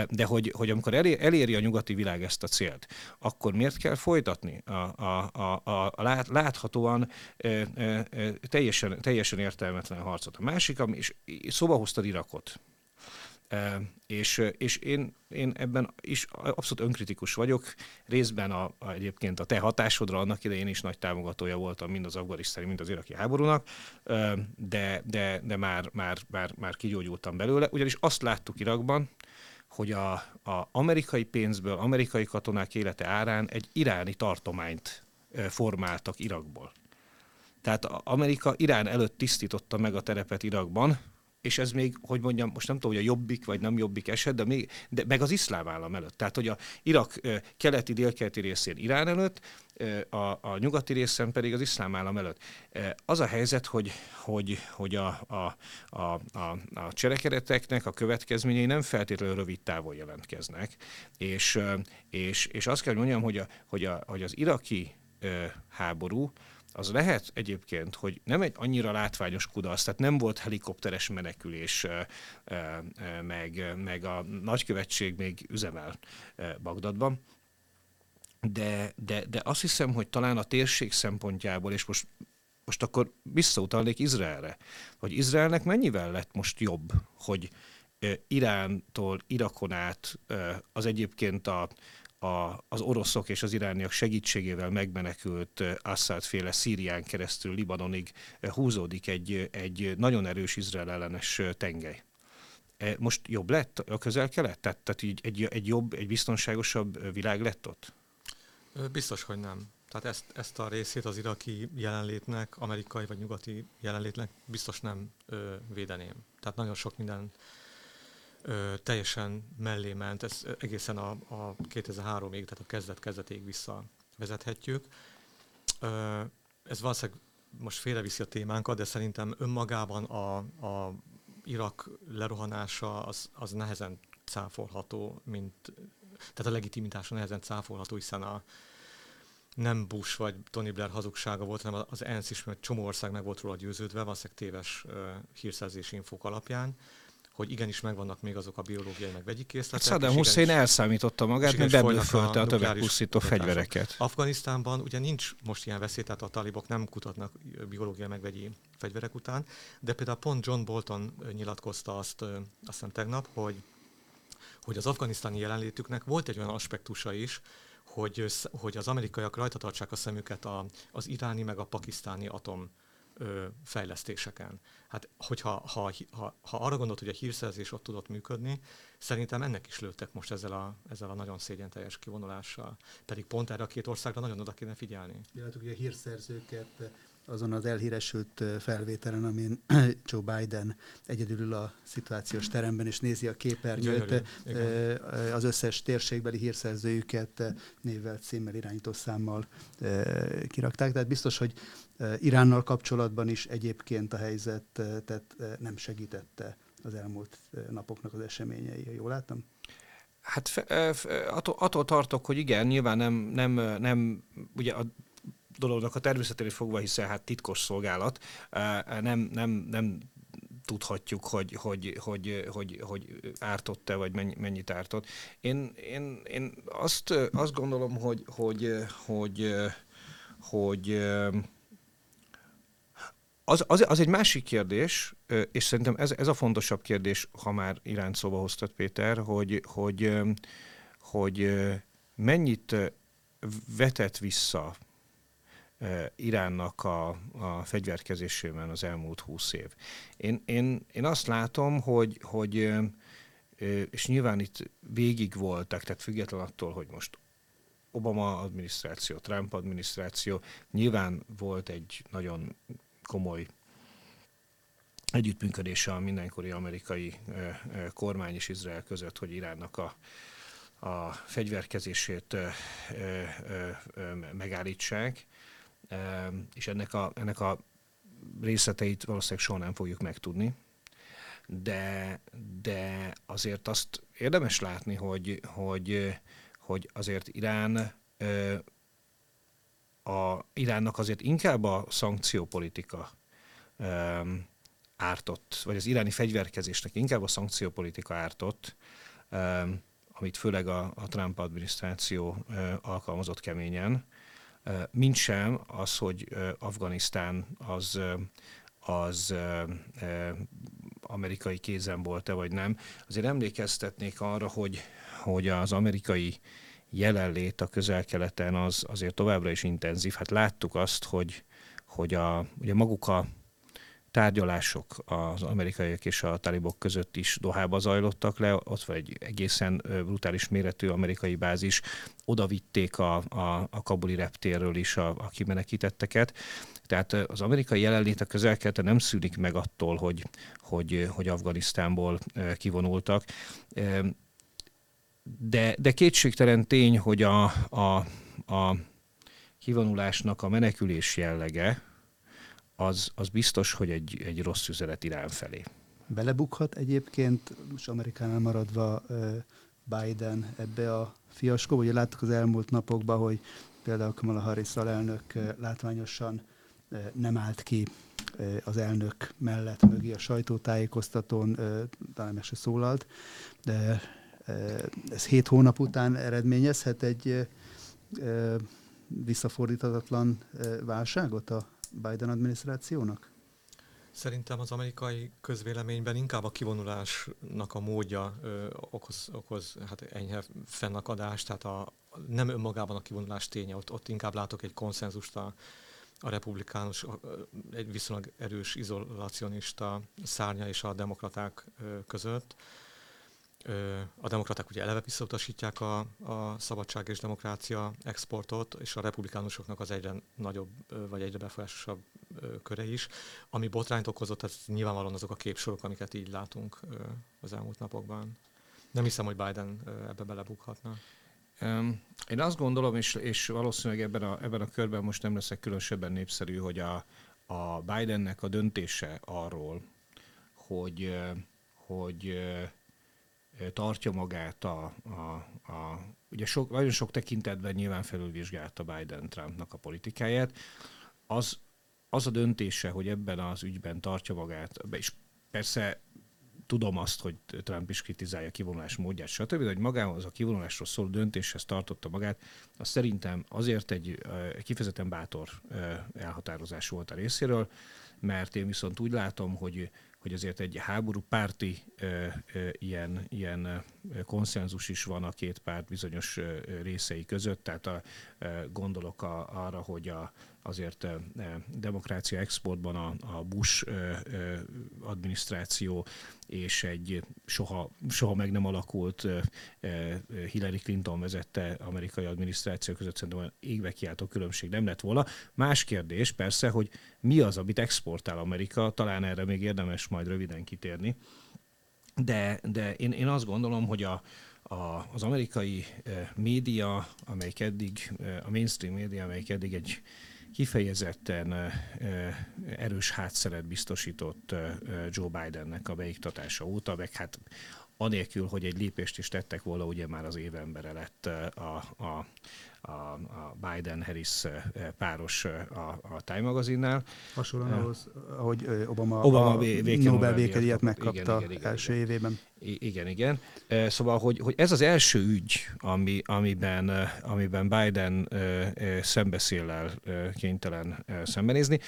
de hogy, hogy amikor eléri a nyugati világ ezt a célt, akkor miért kell folytatni? A, a, a, a, a láthatóan e, e, teljesen, teljesen értelmetlen harcot. A másik, ami, és szóba hoztad Irakot, És, és én, én ebben is abszolút önkritikus vagyok. Részben a, a, egyébként a te hatásodra annak idején is nagy támogatója voltam mind az afganisztáni, mind az iraki háborúnak, de, de, de már, már, már, már kigyógyultam belőle. Ugyanis azt láttuk Irakban, hogy a, a amerikai pénzből, amerikai katonák élete árán egy iráni tartományt formáltak Irakból. Tehát Amerika Irán előtt tisztította meg a terepet Irakban, és ez még, hogy mondjam, most nem tudom, hogy a jobbik vagy nem jobbik eset, de, még, de meg az iszlám állam előtt. Tehát, hogy a Irak keleti, délkeleti részén Irán előtt, a, a nyugati részen pedig az iszlám állam előtt. Az a helyzet, hogy, hogy, hogy a, a, a, a, a cselekedeteknek a következményei nem feltétlenül rövid távon jelentkeznek, és, és, és azt kell mondjam, hogy, a, hogy, a, hogy az iraki háború, az lehet egyébként, hogy nem egy annyira látványos kudarc, tehát nem volt helikopteres menekülés, meg, meg a nagykövetség még üzemel Bagdadban, de, de, de azt hiszem, hogy talán a térség szempontjából, és most, most akkor visszautalnék Izraelre, hogy Izraelnek mennyivel lett most jobb, hogy Irántól Irakon át az egyébként a, a, az oroszok és az irániak segítségével megmenekült Assad féle Szírián keresztül Libanonig húzódik egy, egy nagyon erős Izrael ellenes tengely. E, most jobb lett a közel-kelet? Tehát, tehát így egy, egy jobb, egy biztonságosabb világ lett ott? Biztos, hogy nem. Tehát ezt, ezt a részét az iraki jelenlétnek, amerikai vagy nyugati jelenlétnek biztos nem ö, védeném. Tehát nagyon sok minden ö, teljesen mellé ment, ez egészen a, a 2003-ig, tehát a kezdet-kezdetig visszavezethetjük. Ö, ez valószínűleg most félreviszi a témánkat, de szerintem önmagában a, a Irak lerohanása az, az nehezen cáfolható, mint, tehát a legitimitása nehezen cáfolható, hiszen a, nem Bush vagy Tony Blair hazugsága volt, hanem az ENSZ is, mert csomó ország meg volt róla győződve, valószínűleg téves uh, hírszerzési infók alapján hogy igenis megvannak még azok a biológiai meg vegyi készletek. Hát Saddam Hussein elszámította magát, mert bebőfölte a tömegpusztító fegyvereket. Afganisztánban ugye nincs most ilyen veszély, tehát a talibok nem kutatnak biológiai meg vegyi fegyverek után, de például pont John Bolton nyilatkozta azt, azt hiszem tegnap, hogy, hogy az afganisztáni jelenlétüknek volt egy olyan aspektusa is, hogy, hogy az amerikaiak rajta tartsák a szemüket a, az iráni meg a pakisztáni atom ö, fejlesztéseken. Hát, hogyha ha, ha, ha arra gondolt, hogy a hírszerzés ott tudott működni, szerintem ennek is lőttek most ezzel a, ezzel a nagyon szégyenteljes kivonulással. Pedig pont erre a két országra nagyon oda kéne figyelni. Illetve ugye a hírszerzőket azon az elhíresült felvételen, amin *clears throat* Joe Biden egyedül a szituációs teremben, és nézi a képernyőt, Gyönyörű, az összes térségbeli hírszerzőjüket névvel, címmel, irányítószámmal kirakták. Tehát biztos, hogy Iránnal kapcsolatban is egyébként a helyzetet nem segítette az elmúlt napoknak az eseményei, jól látom? Hát attól, attól tartok, hogy igen, nyilván nem, nem, nem ugye a dolognak a természeténél fogva, hiszen hát titkos szolgálat, nem, nem, nem tudhatjuk, hogy, hogy, hogy, hogy, hogy ártott-e, vagy mennyi, mennyit ártott. Én, én, én azt, azt gondolom, hogy, hogy, hogy, hogy az, az, az egy másik kérdés, és szerintem ez, ez a fontosabb kérdés, ha már iránt szóba hoztad, Péter, hogy, hogy, hogy mennyit vetett vissza Iránnak a, a fegyverkezésében az elmúlt húsz év. Én, én, én azt látom, hogy, hogy és nyilván itt végig voltak, tehát független attól, hogy most Obama adminisztráció, Trump adminisztráció, nyilván volt egy nagyon komoly együttműködése a mindenkori amerikai kormány és Izrael között, hogy Iránnak a, a fegyverkezését megállítsák és ennek a, ennek a részleteit valószínűleg soha nem fogjuk megtudni. De, de azért azt érdemes látni, hogy, hogy, hogy azért Irán a Iránnak azért inkább a szankciópolitika ártott, vagy az iráni fegyverkezésnek inkább a szankciópolitika ártott, amit főleg a, a Trump adminisztráció alkalmazott keményen, mint sem az, hogy Afganisztán az, az amerikai kézen volt-e vagy nem. Azért emlékeztetnék arra, hogy, hogy az amerikai jelenlét a közel-keleten az azért továbbra is intenzív. Hát láttuk azt, hogy, hogy a, ugye maguk a tárgyalások az amerikaiak és a talibok között is Dohába zajlottak le, ott van egy egészen brutális méretű amerikai bázis, oda vitték a, a, a kabuli reptérről is a, a kimenekítetteket. Tehát az amerikai jelenlét a közel nem szűnik meg attól, hogy, hogy, hogy Afganisztánból kivonultak. De, de kétségtelen tény, hogy a, a, a kivonulásnak a menekülés jellege, az, az biztos, hogy egy, egy rossz üzenet Irán felé. Belebukhat egyébként, most Amerikánál maradva Biden ebbe a fiaskó, ugye láttuk az elmúlt napokban, hogy például Kamala Harris elnök látványosan nem állt ki az elnök mellett mögé a sajtótájékoztatón, talán meg se szólalt, de ez hét hónap után eredményezhet egy visszafordíthatatlan válságot a Biden adminisztrációnak? Szerintem az amerikai közvéleményben inkább a kivonulásnak a módja ö, okoz, okoz hát enyhe fennakadást, tehát a, nem önmagában a kivonulás ténye, ott, ott inkább látok egy konszenzust a, a republikánus, egy viszonylag erős izolacionista szárnya és a demokraták között. A demokraták ugye eleve visszautasítják a, a szabadság és demokrácia exportot, és a republikánusoknak az egyre nagyobb, vagy egyre befolyásosabb köre is. Ami botrányt okozott, ez nyilvánvalóan azok a képsorok, amiket így látunk az elmúlt napokban. Nem hiszem, hogy Biden ebbe belebukhatna. Én azt gondolom, és, és valószínűleg ebben a, ebben a körben most nem leszek különösebben népszerű, hogy a, a Bidennek a döntése arról, hogy, hogy tartja magát a, a, a ugye sok, nagyon sok tekintetben nyilván felülvizsgálta Biden Trumpnak a politikáját, az, az a döntése, hogy ebben az ügyben tartja magát, és persze tudom azt, hogy Trump is kritizálja a kivonulás módját, stb., de hogy magához a kivonulásról szóló döntéshez tartotta magát, az szerintem azért egy kifejezetten bátor elhatározás volt a részéről, mert én viszont úgy látom, hogy hogy azért egy háború párti ilyen, ilyen konszenzus is van a két párt bizonyos részei között, tehát a, gondolok a, arra, hogy a, azért demokrácia exportban a, a Bush adminisztráció és egy soha, soha meg nem alakult Hillary Clinton vezette amerikai adminisztráció között szerintem égve kiáltó különbség nem lett volna. Más kérdés persze, hogy mi az, amit exportál Amerika, talán erre még érdemes majd röviden kitérni. De, de én, én azt gondolom, hogy a, a, az amerikai média, amelyik eddig, a mainstream média, amelyik eddig egy kifejezetten erős hátszeret biztosított Joe Bidennek a beiktatása óta, meg hát anélkül, hogy egy lépést is tettek volna, ugye már az évembere lett a, a, a, a Biden-Harris páros a, a Time magazinnál. Hasonlóan ahhoz, ahogy Obama, Obama a Nobel békedíjat megkapta igen, igen, első igen, évében. Igen, igen. Szóval, hogy, hogy ez az első ügy, ami, amiben, amiben Biden szembeszéllel kénytelen szembenézni,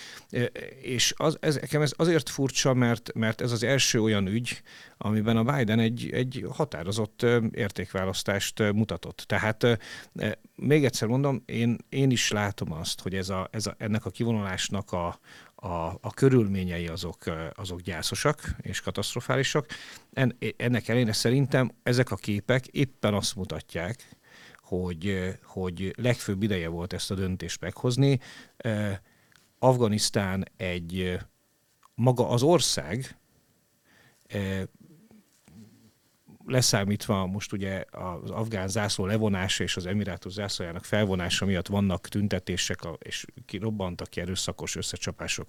és az, ez, ez azért furcsa, mert, mert ez az első olyan ügy, amiben a Biden egy, egy határozott értékválasztást mutatott. Tehát még egyszer mondom, én, én is látom azt, hogy ez a, ez a, ennek a kivonulásnak a, a, a körülményei azok, azok gyászosak és katasztrofálisak. En, ennek ellenére szerintem ezek a képek éppen azt mutatják, hogy, hogy legfőbb ideje volt ezt a döntést meghozni. Afganisztán egy maga az ország leszámítva most ugye az afgán zászló levonása és az emirátus zászlójának felvonása miatt vannak tüntetések, és kirobbantak ki erőszakos összecsapások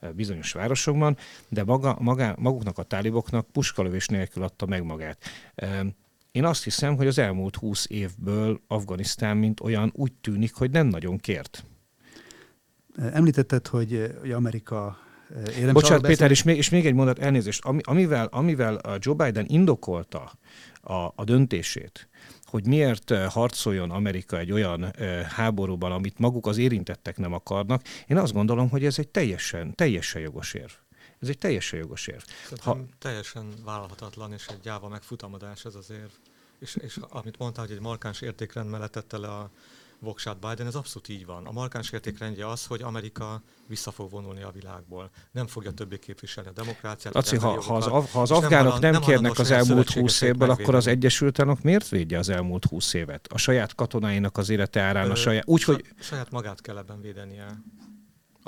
eh, bizonyos városokban, de maga, maga, maguknak a táliboknak puskalövés nélkül adta meg magát. Én azt hiszem, hogy az elmúlt húsz évből Afganisztán, mint olyan, úgy tűnik, hogy nem nagyon kért. Említetted, hogy, hogy Amerika Érem Bocsánat, Péter, és még, és még egy mondat, elnézést. Ami, amivel, amivel a Joe Biden indokolta a, a döntését, hogy miért harcoljon Amerika egy olyan háborúban, amit maguk az érintettek nem akarnak, én azt gondolom, hogy ez egy teljesen, teljesen jogos érv. Ez egy teljesen jogos érv. Ha... Teljesen vállalhatatlan és egy gyáva megfutamodás ez az érv. És, és amit mondtál, hogy egy markáns értékrend mellett tette le a voksát Biden, ez abszolút így van. A markáns értékrendje az, hogy Amerika vissza fog vonulni a világból. Nem fogja többé képviselni a demokráciát. Laci, ha, ha, az, ha az afgánok nem, nem kérnek az elmúlt húsz évből, akkor az Egyesült Államok miért védje az elmúlt húsz évet? A saját katonáinak az élete árán, a saját... Úgyhogy... Saját magát kell ebben védenie.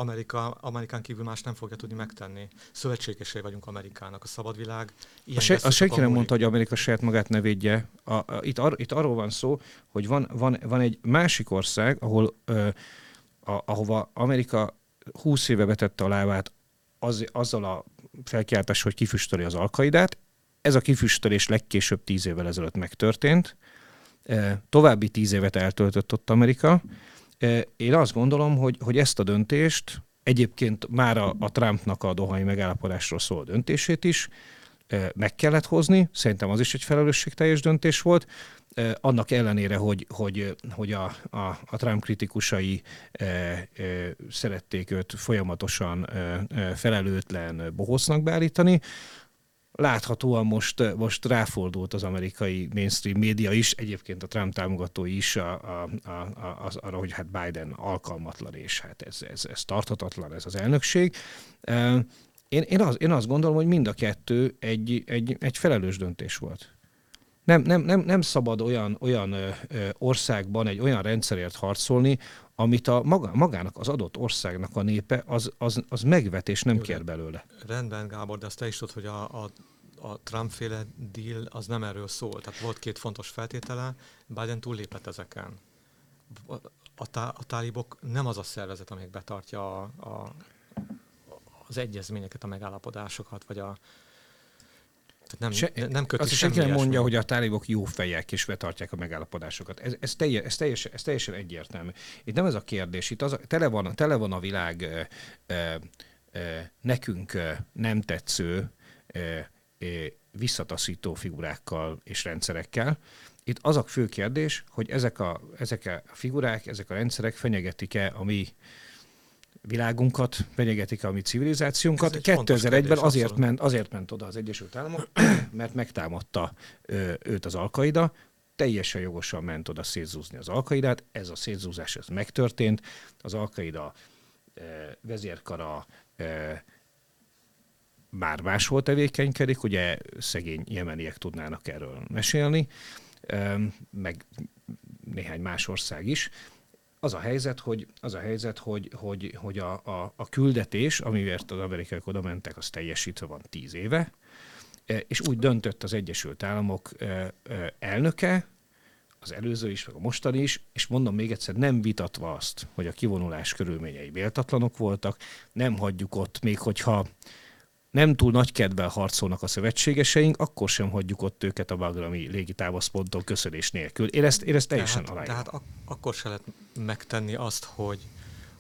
Amerika, Amerikán kívül más nem fogja tudni megtenni. Szövetségesei vagyunk Amerikának, a szabad világ. a, se, a senki nem mondta, hogy Amerika saját magát ne védje. A, a, itt, ar, itt arról van szó, hogy van, van, van egy másik ország, ahol ö, a, ahova Amerika 20 éve vetette a lábát az, azzal a felkiáltás, hogy kifüstöli az alkaidát. Ez a kifüstölés legkésőbb 10 évvel ezelőtt megtörtént. További 10 évet eltöltött ott Amerika. Én azt gondolom, hogy, hogy ezt a döntést, egyébként már a, a Trumpnak a dohai megállapodásról szóló döntését is meg kellett hozni, szerintem az is egy felelősségteljes döntés volt, annak ellenére, hogy, hogy, hogy a, a, a Trump kritikusai e, e, szerették őt folyamatosan e, felelőtlen bohosznak beállítani, láthatóan most, most ráfordult az amerikai mainstream média is, egyébként a Trump támogatói is a, a, a, az, arra, hogy hát Biden alkalmatlan, és hát ez, ez, ez tarthatatlan, ez az elnökség. Én, én, az, én azt gondolom, hogy mind a kettő egy, egy, egy felelős döntés volt. Nem, nem, nem, nem szabad olyan, olyan országban egy olyan rendszerért harcolni, amit a maga, magának az adott országnak a népe az, az, az megvet és nem Jó, kér belőle. Rendben, Gábor, de azt te is tudod, hogy a, a, a Trump-féle deal az nem erről szól. Tehát volt két fontos feltétele, Biden túllépett ezeken. A, tá, a tálibok nem az a szervezet, amelyik betartja a, a, az egyezményeket, a megállapodásokat, vagy a, nem, Se, nem kötik azt senki nem mondja, hogy a tálibok jó fejek és betartják a megállapodásokat. Ez, ez, telje, ez, teljesen, ez teljesen egyértelmű. Itt nem ez a kérdés, itt az, tele, van, tele van a világ e, e, e, nekünk nem tetsző, e, e, visszataszító figurákkal és rendszerekkel. Itt az a fő kérdés, hogy ezek a, ezek a figurák, ezek a rendszerek fenyegetik-e a mi világunkat, fenyegetik a mi civilizációnkat. 2001-ben azért ment, azért ment oda az Egyesült Államok, *clears throat* mert megtámadta őt az alkaida, teljesen jogosan ment oda szétzúzni az alkaidát, ez a szétzúzás ez megtörtént, az alkaida vezérkara már máshol tevékenykedik, ugye szegény jemeniek tudnának erről mesélni, meg néhány más ország is, az a helyzet, hogy, az a helyzet, hogy, hogy, hogy a, a, a küldetés, amiért az amerikaiak oda mentek, az teljesítve van tíz éve, e, és úgy döntött az Egyesült Államok e, e, elnöke, az előző is, meg a mostani is, és mondom még egyszer, nem vitatva azt, hogy a kivonulás körülményei méltatlanok voltak, nem hagyjuk ott, még hogyha nem túl nagy kedvel harcolnak a szövetségeseink, akkor sem hagyjuk ott őket a Bagrami légitávaszponton köszönés nélkül. Én ezt, én ezt teljesen tehát, tehát ak- akkor se lehet megtenni azt, hogy,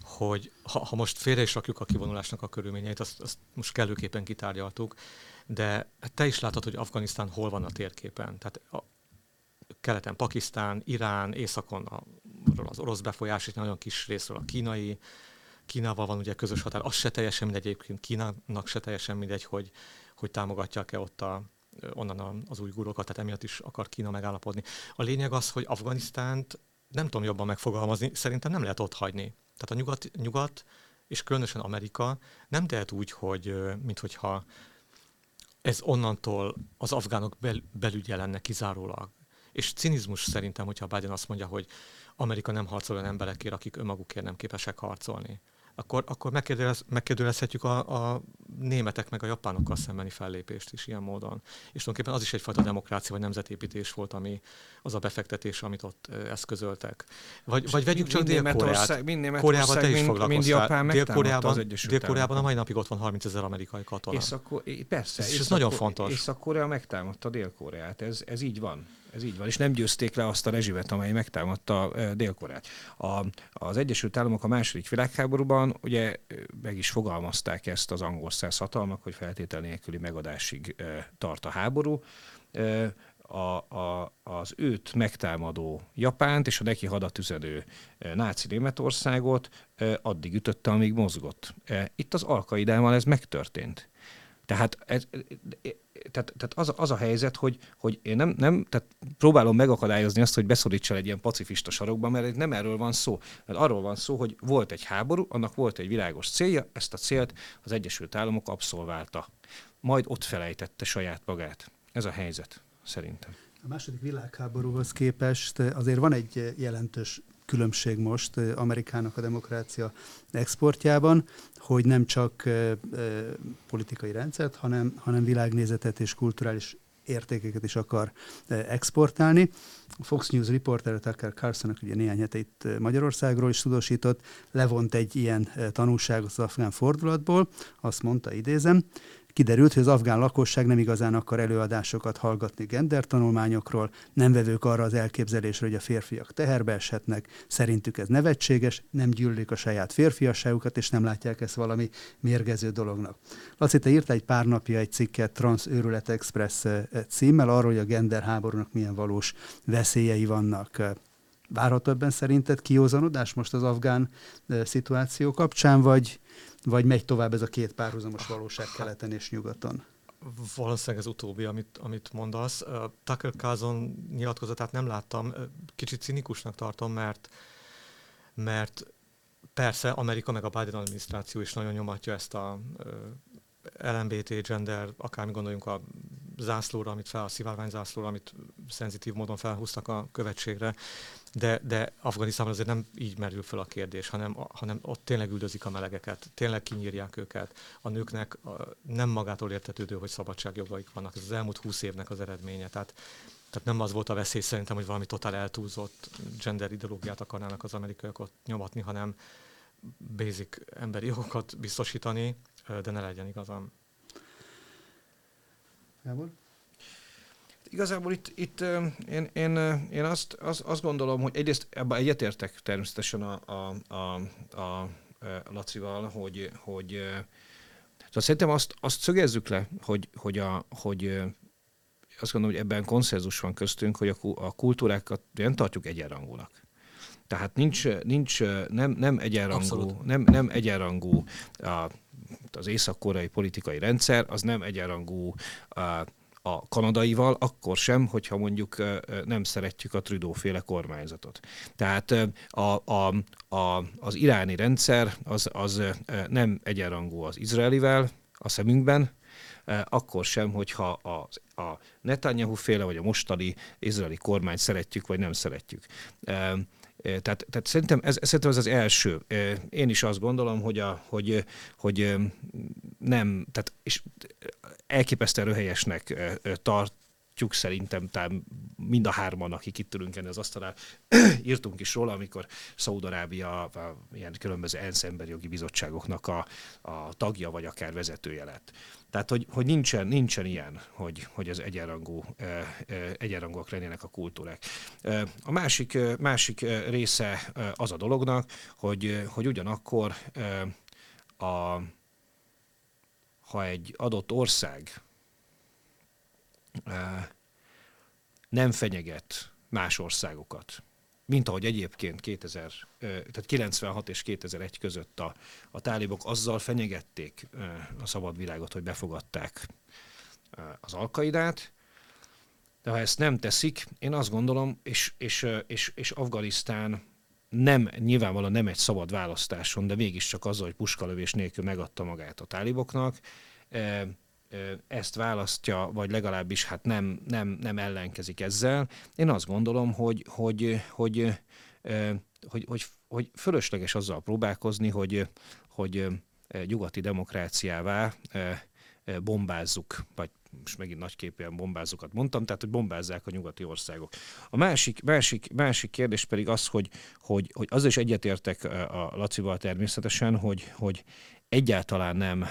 hogy ha, ha most félre is rakjuk a kivonulásnak a körülményeit, azt, azt most kellőképpen kitárgyaltuk, de te is látod, hogy Afganisztán hol van a térképen. Tehát a, keleten Pakisztán, Irán, északon a, az orosz befolyás, és nagyon kis részről a kínai, Kínával van ugye közös határ, az se teljesen mindegy, egyébként Kínának se teljesen mindegy, hogy, hogy támogatják-e ott a, onnan az új gurokat, tehát emiatt is akar Kína megállapodni. A lényeg az, hogy Afganisztánt nem tudom jobban megfogalmazni, szerintem nem lehet ott hagyni. Tehát a nyugat, nyugat és különösen Amerika nem tehet úgy, hogy minthogyha ez onnantól az afgánok bel, belügye lenne kizárólag. És cinizmus szerintem, hogyha Biden azt mondja, hogy Amerika nem harcol olyan emberekért, akik önmagukért nem képesek harcolni akkor, akkor megkérdőjelez, megkérdőjelezhetjük a, a németek meg a japánokkal szembeni fellépést is ilyen módon. És tulajdonképpen az is egyfajta demokrácia vagy nemzetépítés volt, ami az a befektetés, amit ott eszközöltek. Vagy, vagy vegyük csak Dél-Koreát. Koreában te is foglalkoztál. Dél-Koreában, Dél-Koreában a mai napig ott van 30 ezer amerikai katona. Észak, persze. És ez nagyon fontos. Észak-Korea megtámadta Dél-Koreát. Ez, ez így van. Ez így van, és nem győzték le azt a rezsimet, amely megtámadta Dél-Koreát. A, az Egyesült Államok a második világháborúban ugye meg is fogalmazták ezt az angol száz hatalmak, hogy feltétel nélküli megadásig tart a háború. a, a, az őt megtámadó Japánt és a neki hadat üzenő náci Németországot addig ütötte, amíg mozgott. Itt az alkaidával ez megtörtént. Tehát, ez, tehát, tehát az, az a helyzet, hogy, hogy én nem, nem tehát próbálom megakadályozni azt, hogy beszorítsa egy ilyen pacifista sarokba, mert nem erről van szó. Mert arról van szó, hogy volt egy háború, annak volt egy világos célja, ezt a célt az Egyesült Államok abszolválta. Majd ott felejtette saját magát. Ez a helyzet, szerintem. A második világháborúhoz képest azért van egy jelentős különbség most Amerikának a demokrácia exportjában, hogy nem csak politikai rendszert, hanem, hanem világnézetet és kulturális értékeket is akar exportálni. Fox News reporter Tucker Carlson, ugye néhány hete itt Magyarországról is tudósított, levont egy ilyen tanulságot az afgán fordulatból, azt mondta, idézem, Kiderült, hogy az afgán lakosság nem igazán akar előadásokat hallgatni gender tanulmányokról, nem vevők arra az elképzelésre, hogy a férfiak teherbe eshetnek, szerintük ez nevetséges, nem gyűlölik a saját férfiasságukat, és nem látják ezt valami mérgező dolognak. Laci, te írtál egy pár napja egy cikket Trans Őrület Express eh, címmel arról, hogy a gender háborúnak milyen valós veszélyei vannak. Várható ebben szerinted kiózanodás most az afgán szituáció kapcsán, vagy, vagy megy tovább ez a két párhuzamos valóság keleten és nyugaton? Valószínűleg ez utóbbi, amit, amit mondasz. Tucker Carlson nyilatkozatát nem láttam, kicsit cinikusnak tartom, mert, mert persze Amerika meg a Biden adminisztráció is nagyon nyomatja ezt a LMBT, gender, akármi gondoljunk a zászlóra, amit fel, a szivárvány zászlóra, amit szenzitív módon felhúztak a követségre, de, de Afganisztánban azért nem így merül fel a kérdés, hanem, hanem ott tényleg üldözik a melegeket, tényleg kinyírják őket. A nőknek nem magától értetődő, hogy szabadságjogaik vannak. Ez az elmúlt húsz évnek az eredménye. Tehát, tehát nem az volt a veszély szerintem, hogy valami totál eltúlzott gender ideológiát akarnának az amerikaiak ott nyomatni, hanem basic emberi jogokat biztosítani, de ne legyen igazam. Gábor? Igazából itt, itt én, én, én azt, azt, azt gondolom, hogy egyrészt ebben egyetértek természetesen a, a, a, a, Lacival, hogy, hogy szóval szerintem azt, azt szögezzük le, hogy, hogy, a, hogy azt gondolom, hogy ebben konszenzus van köztünk, hogy a, a kultúrákat nem tartjuk egyenrangúnak. Tehát nincs, nincs nem, nem egyenrangú, nem, nem egyenrangú a, az észak-koreai politikai rendszer, az nem egyenrangú a, kanadaival, akkor sem, hogyha mondjuk nem szeretjük a Trudeau-féle kormányzatot. Tehát a, a, a, az iráni rendszer az, az nem egyenrangú az izraelivel a szemünkben, akkor sem, hogyha a, a Netanyahu féle vagy a mostani izraeli kormány szeretjük vagy nem szeretjük. Tehát, tehát szerintem ez, szerintem ez az első. Én is azt gondolom, hogy, a, hogy, hogy nem, tehát és elképesztően röhelyesnek tart, szerintem talán mind a hárman, akik itt ülünk enni az asztalán, *clears throat* írtunk is róla, amikor Szaúd-Arábia ilyen különböző ENSZ emberjogi bizottságoknak a, a tagja, vagy akár vezetője lett. Tehát, hogy, hogy nincsen, nincsen ilyen, hogy, hogy az egyenrangú, egyenrangúak lennének a kultúrák. A másik, másik része az a dolognak, hogy, hogy ugyanakkor a, ha egy adott ország nem fenyeget más országokat, mint ahogy egyébként 2000, tehát 96 és 2001 között a, a tálibok azzal fenyegették a szabad világot, hogy befogadták az alkaidát, de ha ezt nem teszik, én azt gondolom, és, és, és, és Afganisztán nem, nyilvánvalóan nem egy szabad választáson, de mégiscsak azzal, hogy puskalövés nélkül megadta magát a táliboknak, ezt választja, vagy legalábbis hát nem, nem, nem ellenkezik ezzel. Én azt gondolom, hogy, hogy, hogy, hogy, hogy, hogy fölösleges azzal próbálkozni, hogy, hogy nyugati demokráciává bombázzuk, vagy most megint nagyképűen bombázókat mondtam, tehát hogy bombázzák a nyugati országok. A másik, másik, másik kérdés pedig az, hogy, hogy, hogy az is egyetértek a Lacival természetesen, hogy, hogy egyáltalán nem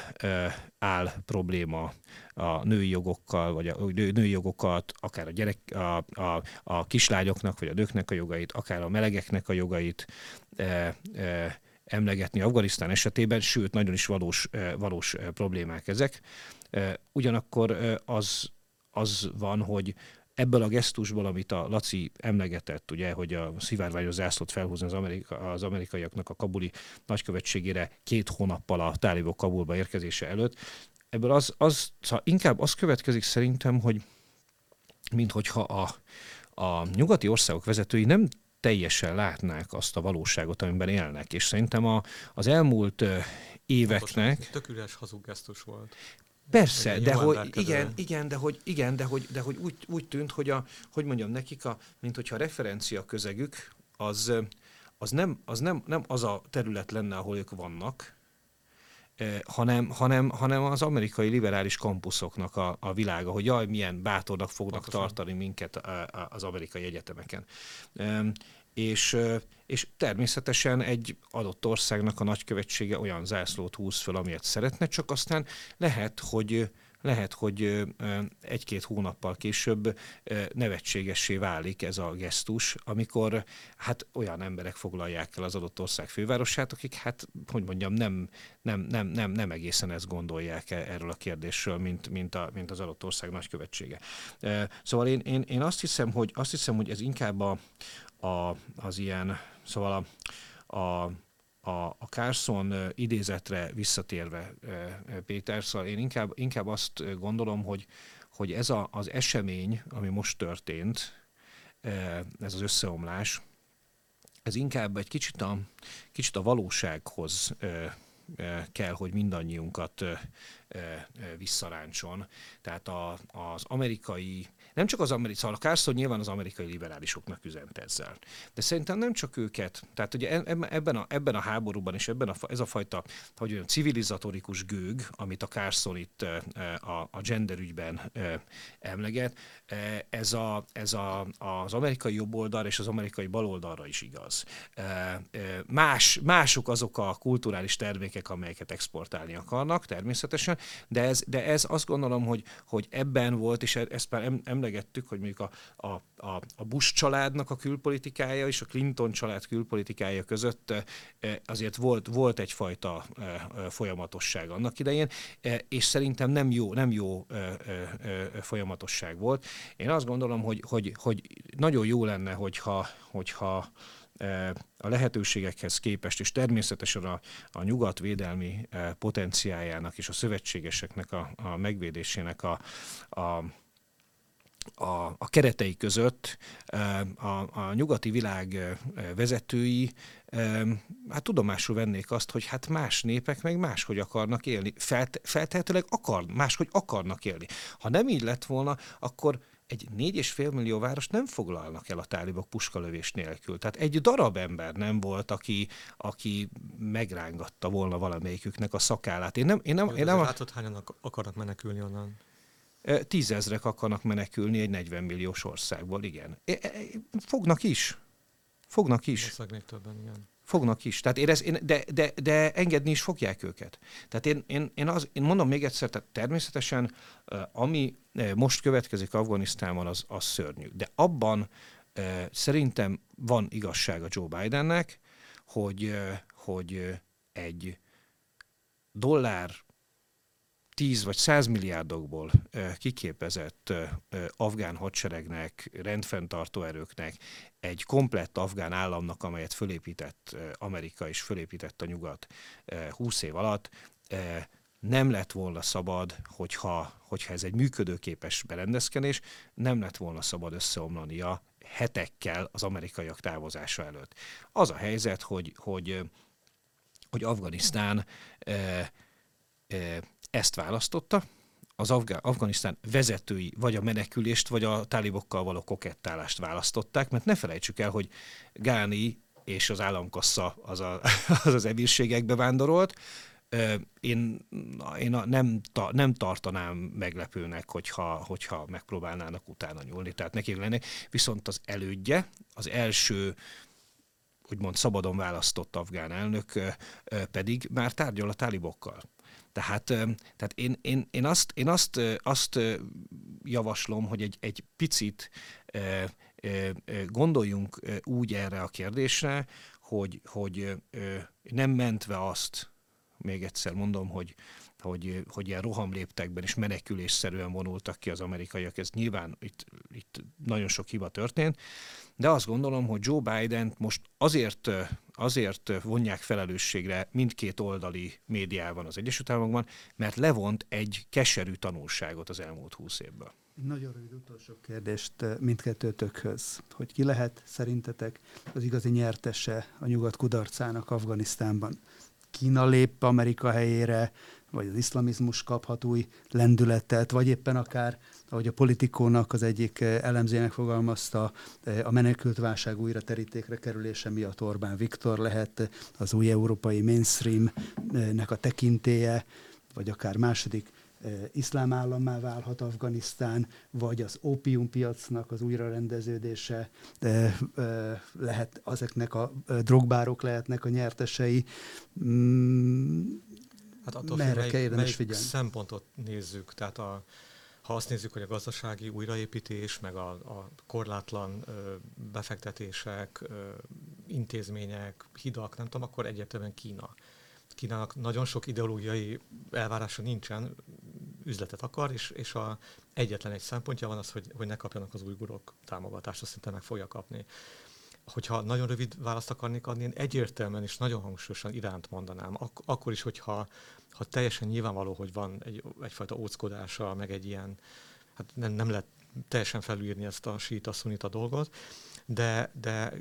áll probléma a női jogokkal, vagy a női jogokat, akár a, gyerek, a, a, a kislányoknak, vagy a nőknek a jogait, akár a melegeknek a jogait e, e, emlegetni Afganisztán esetében, sőt, nagyon is valós, valós problémák ezek. Ugyanakkor az, az van, hogy ebből a gesztusból, amit a Laci emlegetett, ugye, hogy a szivárványos zászlót felhúzni az, Amerika, az amerikaiaknak a kabuli nagykövetségére két hónappal a tálibok Kabulba érkezése előtt, ebből az, az inkább az következik szerintem, hogy mint hogyha a, a nyugati országok vezetői nem teljesen látnák azt a valóságot, amiben élnek. És szerintem a, az elmúlt éveknek... Tök üres hazug gesztus volt. Persze, de hogy, igen, igen, de hogy, igen, de hogy, de hogy úgy, úgy tűnt, hogy a, hogy mondjam nekik, a, mint hogyha a referencia közegük az, az, nem, az nem, nem az a terület lenne, ahol ők vannak, hanem, hanem, hanem az amerikai liberális kampuszoknak a, a világa, hogy jaj, milyen bátornak fognak Pontosan. tartani minket az amerikai egyetemeken. És, és természetesen egy adott országnak a nagykövetsége olyan zászlót húz föl, amilyet szeretne, csak aztán lehet, hogy lehet, hogy egy-két hónappal később nevetségessé válik ez a gesztus, amikor hát olyan emberek foglalják el az adott ország fővárosát, akik hát, hogy mondjam, nem, nem, nem, nem, nem egészen ezt gondolják e, erről a kérdésről, mint, mint, a, mint az adott ország nagykövetsége. Szóval én, én, én azt, hiszem, hogy, azt hiszem, hogy ez inkább a, a, az ilyen, szóval a, a a, a Carson idézetre visszatérve, Péter, szóval én inkább, inkább azt gondolom, hogy, hogy ez a, az esemény, ami most történt, ez az összeomlás, ez inkább egy kicsit a, kicsit a valósághoz kell, hogy mindannyiunkat visszaráncson. Tehát a, az amerikai nem csak az amerikai, szóval a Carson nyilván az amerikai liberálisoknak üzent ezzel. De szerintem nem csak őket. Tehát ugye ebben a, ebben a háborúban és ebben a, ez a fajta hogy olyan civilizatorikus gőg, amit a Carson itt a, a gender ügyben emleget, ez, a, ez a, az amerikai jobboldal és az amerikai baloldalra is igaz. Más, mások azok a kulturális termékek, amelyeket exportálni akarnak, természetesen, de ez, de ez azt gondolom, hogy, hogy ebben volt, és e, ezt már emlegettük, hogy mondjuk a, a, a, a Bush családnak a külpolitikája és a Clinton család külpolitikája között azért volt, volt egyfajta folyamatosság annak idején, és szerintem nem jó, nem jó folyamatosság volt. Én azt gondolom, hogy, hogy, hogy nagyon jó lenne, hogyha, hogyha a lehetőségekhez képest, és természetesen a, a nyugat védelmi potenciájának és a szövetségeseknek a, a megvédésének a, a a, a keretei között a, a nyugati világ vezetői hát tudomásul vennék azt, hogy hát más népek meg máshogy akarnak élni. Felt, feltehetőleg akar, máshogy akarnak élni. Ha nem így lett volna, akkor egy négy és fél millió város nem foglalnak el a tálibok puskalövés nélkül. Tehát egy darab ember nem volt, aki, aki megrángatta volna valamelyiküknek a szakállát. Én nem, én nem, én nem látod, hányan akarnak menekülni onnan? Tízezrek akarnak menekülni egy 40 milliós országból, igen. Fognak is. Fognak is. többen, igen. Fognak is. Tehát érez, én, de, de, de engedni is fogják őket. Tehát én, én, én, az, én mondom még egyszer, tehát természetesen ami most következik Afganisztánban, az, az szörnyű. De abban szerintem van igazsága Joe Bidennek, hogy, hogy egy dollár 10 vagy 100 milliárdokból kiképezett afgán hadseregnek, rendfenntartó erőknek, egy komplett afgán államnak, amelyet fölépített Amerika és fölépített a nyugat 20 év alatt, nem lett volna szabad, hogyha, hogyha ez egy működőképes berendezkedés, nem lett volna szabad összeomlania hetekkel az amerikaiak távozása előtt. Az a helyzet, hogy, hogy, hogy Afganisztán e, e, ezt választotta, az Afga- Afganisztán vezetői vagy a menekülést, vagy a tálibokkal való kokettálást választották, mert ne felejtsük el, hogy Gáni és az államkassa az *laughs* az, az emírségekbe vándorolt. Én, én nem, ta, nem tartanám meglepőnek, hogyha, hogyha megpróbálnának utána nyúlni, tehát neki lenne. Viszont az elődje, az első úgymond szabadon választott afgán elnök pedig már tárgyal a tálibokkal. Tehát, tehát én, én, én, azt, én azt, azt javaslom, hogy egy, egy picit gondoljunk úgy erre a kérdésre, hogy, hogy nem mentve azt, még egyszer mondom, hogy hogy, hogy ilyen rohamléptekben és menekülésszerűen vonultak ki az amerikaiak. Ez nyilván itt, itt nagyon sok hiba történt, de azt gondolom, hogy Joe Biden most azért, azért vonják felelősségre mindkét oldali médiában az Egyesült Államokban, mert levont egy keserű tanulságot az elmúlt húsz évből. Nagyon rövid utolsó kérdést mindkettőtökhöz, hogy ki lehet szerintetek az igazi nyertese a nyugat kudarcának Afganisztánban? Kína lép Amerika helyére, vagy az iszlamizmus kaphat új lendületet, vagy éppen akár, ahogy a politikónak az egyik eh, elemzének fogalmazta, eh, a menekültválság újra terítékre kerülése miatt Orbán Viktor lehet az új európai mainstreamnek a tekintéje, vagy akár második eh, iszlám állammá válhat Afganisztán, vagy az ópiumpiacnak az újrarendeződése lehet, ezeknek a drogbárok lehetnek a nyertesei. Hát attól merre melyik, kell érdemes figyelni? szempontot nézzük, tehát a, ha azt nézzük, hogy a gazdasági újraépítés, meg a, a korlátlan ö, befektetések, ö, intézmények, hidak, nem tudom, akkor egyértelműen Kína. Kínának nagyon sok ideológiai elvárása nincsen, üzletet akar, és, és a, egyetlen egy szempontja van az, hogy, hogy ne kapjanak az újgurok támogatást, azt szinte meg fogja kapni hogyha nagyon rövid választ akarnék adni, én egyértelműen és nagyon hangsúlyosan iránt mondanám. Ak- akkor is, hogyha ha teljesen nyilvánvaló, hogy van egy, egyfajta óckodása, meg egy ilyen, hát nem, nem lehet teljesen felülírni ezt a síta szunita dolgot, de, de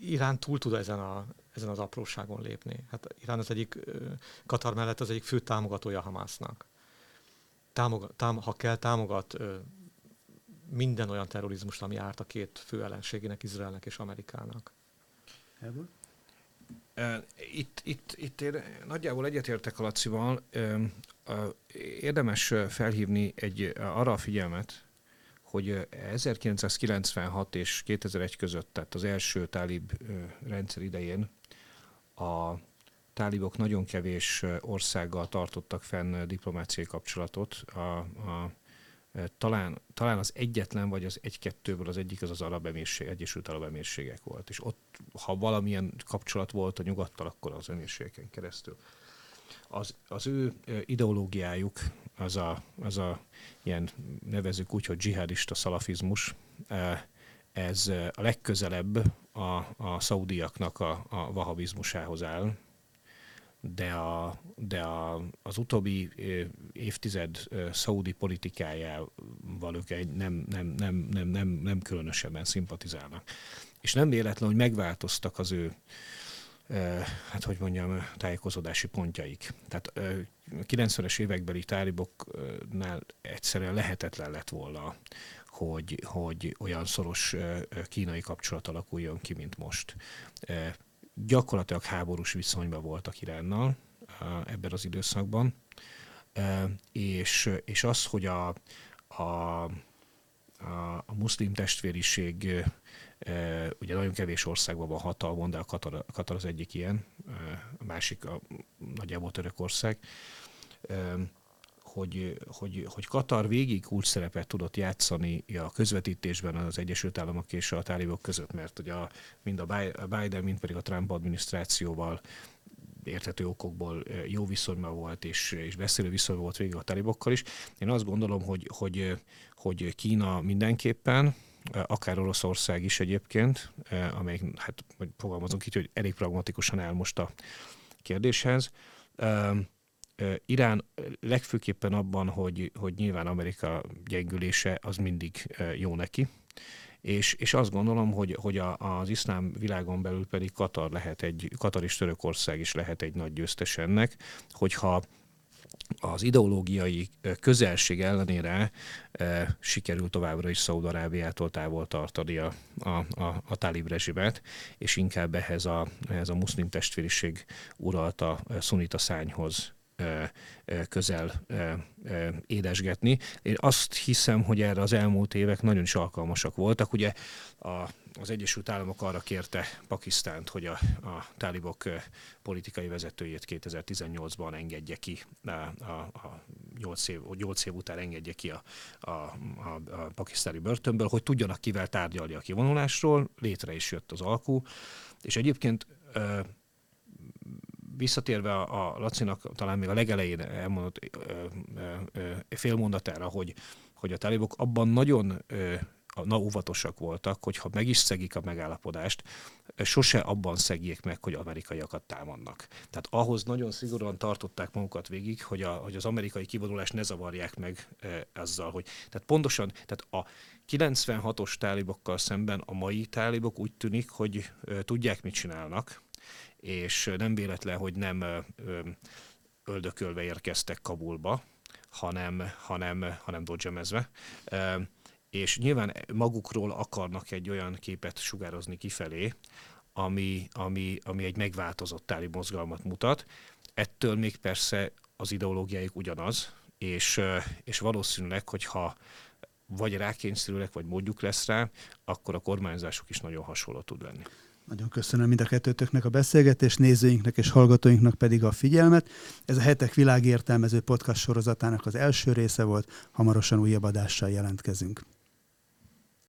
Irán túl tud ezen, a, ezen az apróságon lépni. Hát Irán az egyik, Katar mellett az egyik fő támogatója Hamásznak. Támogat, tám, ha kell, támogat minden olyan terrorizmust, ami árt a két fő ellenségének, Izraelnek és Amerikának. Itt, itt, itt én nagyjából egyetértek a Lacival. Érdemes felhívni egy, arra a figyelmet, hogy 1996 és 2001 között, tehát az első tálib rendszer idején a tálibok nagyon kevés országgal tartottak fenn diplomáciai kapcsolatot. A, a talán, talán az egyetlen, vagy az egy-kettőből az egyik az az Arab Emírség, Egyesült Arab Emírségek volt. És ott, ha valamilyen kapcsolat volt a nyugattal, akkor az emírségeken keresztül. Az, az ő ideológiájuk, az a, az a ilyen nevezük úgy, hogy dzsihadista szalafizmus, ez a legközelebb a, a szaudiaknak a, a vahabizmusához áll, de, a, de a, az utóbbi évtized szaudi politikájával ők egy nem, nem, nem, nem, nem, nem különösebben szimpatizálnak. És nem véletlen, hogy megváltoztak az ő hát hogy mondjam, tájékozódási pontjaik. Tehát 90-es évekbeli táliboknál egyszerűen lehetetlen lett volna, hogy, hogy olyan szoros kínai kapcsolat alakuljon ki, mint most gyakorlatilag háborús viszonyban voltak Iránnal ebben az időszakban, és, és az, hogy a, a, a, a muszlim testvériség ugye nagyon kevés országban van hatalmon, de a Katar, Katar az egyik ilyen, a másik a nagyjából Törökország, hogy, hogy, hogy Katar végig úgy szerepet tudott játszani a közvetítésben az Egyesült Államok és a tálibok között, mert ugye a, mind a Biden, mind pedig a Trump adminisztrációval érthető okokból jó viszonyban volt, és, és beszélő viszonyban volt végig a talibokkal is. Én azt gondolom, hogy, hogy, hogy Kína mindenképpen, akár Oroszország is egyébként, amelyik, hát fogalmazunk így, hogy elég pragmatikusan áll most a kérdéshez, Irán legfőképpen abban, hogy, hogy nyilván Amerika gyengülése az mindig jó neki, és, és azt gondolom, hogy, hogy a, az iszlám világon belül pedig Katar lehet egy, Katar és Törökország is lehet egy nagy győztes ennek, hogyha az ideológiai közelség ellenére e, sikerül továbbra is Szaúd-Arábiától távol tartani a, a, a, a tálib rezsimet, és inkább ehhez a, ehhez a muszlim testvériség uralta szunita szányhoz közel édesgetni. Én azt hiszem, hogy erre az elmúlt évek nagyon is alkalmasak voltak. Ugye a, az Egyesült Államok arra kérte Pakisztánt, hogy a, a tálibok politikai vezetőjét 2018-ban engedje ki, a, a, a 8, év, 8 év után engedje ki a, a, a, a pakisztáni börtönből, hogy tudjanak kivel tárgyalni a kivonulásról. Létre is jött az alkú. És egyébként visszatérve a, a Lacinak talán még a legelején elmondott félmondatára, hogy, hogy a talibok abban nagyon na, óvatosak voltak, hogyha meg is szegik a megállapodást, sose abban szegjék meg, hogy amerikaiakat támadnak. Tehát ahhoz nagyon szigorúan tartották magukat végig, hogy, a, hogy az amerikai kivonulást ne zavarják meg e, azzal, hogy... Tehát pontosan, tehát a 96-os tálibokkal szemben a mai tálibok úgy tűnik, hogy e, tudják, mit csinálnak, és nem véletlen, hogy nem öldökölve érkeztek Kabulba, hanem, hanem, hanem dodgemezve. E, és nyilván magukról akarnak egy olyan képet sugározni kifelé, ami, ami, ami egy megváltozott táli mozgalmat mutat. Ettől még persze az ideológiájuk ugyanaz, és, és valószínűleg, hogyha vagy rákényszerülnek, vagy módjuk lesz rá, akkor a kormányzásuk is nagyon hasonló tud lenni. Nagyon köszönöm mind a kettőtöknek a beszélgetést, nézőinknek és hallgatóinknak pedig a figyelmet. Ez a hetek világértelmező podcast sorozatának az első része volt, hamarosan újabb adással jelentkezünk.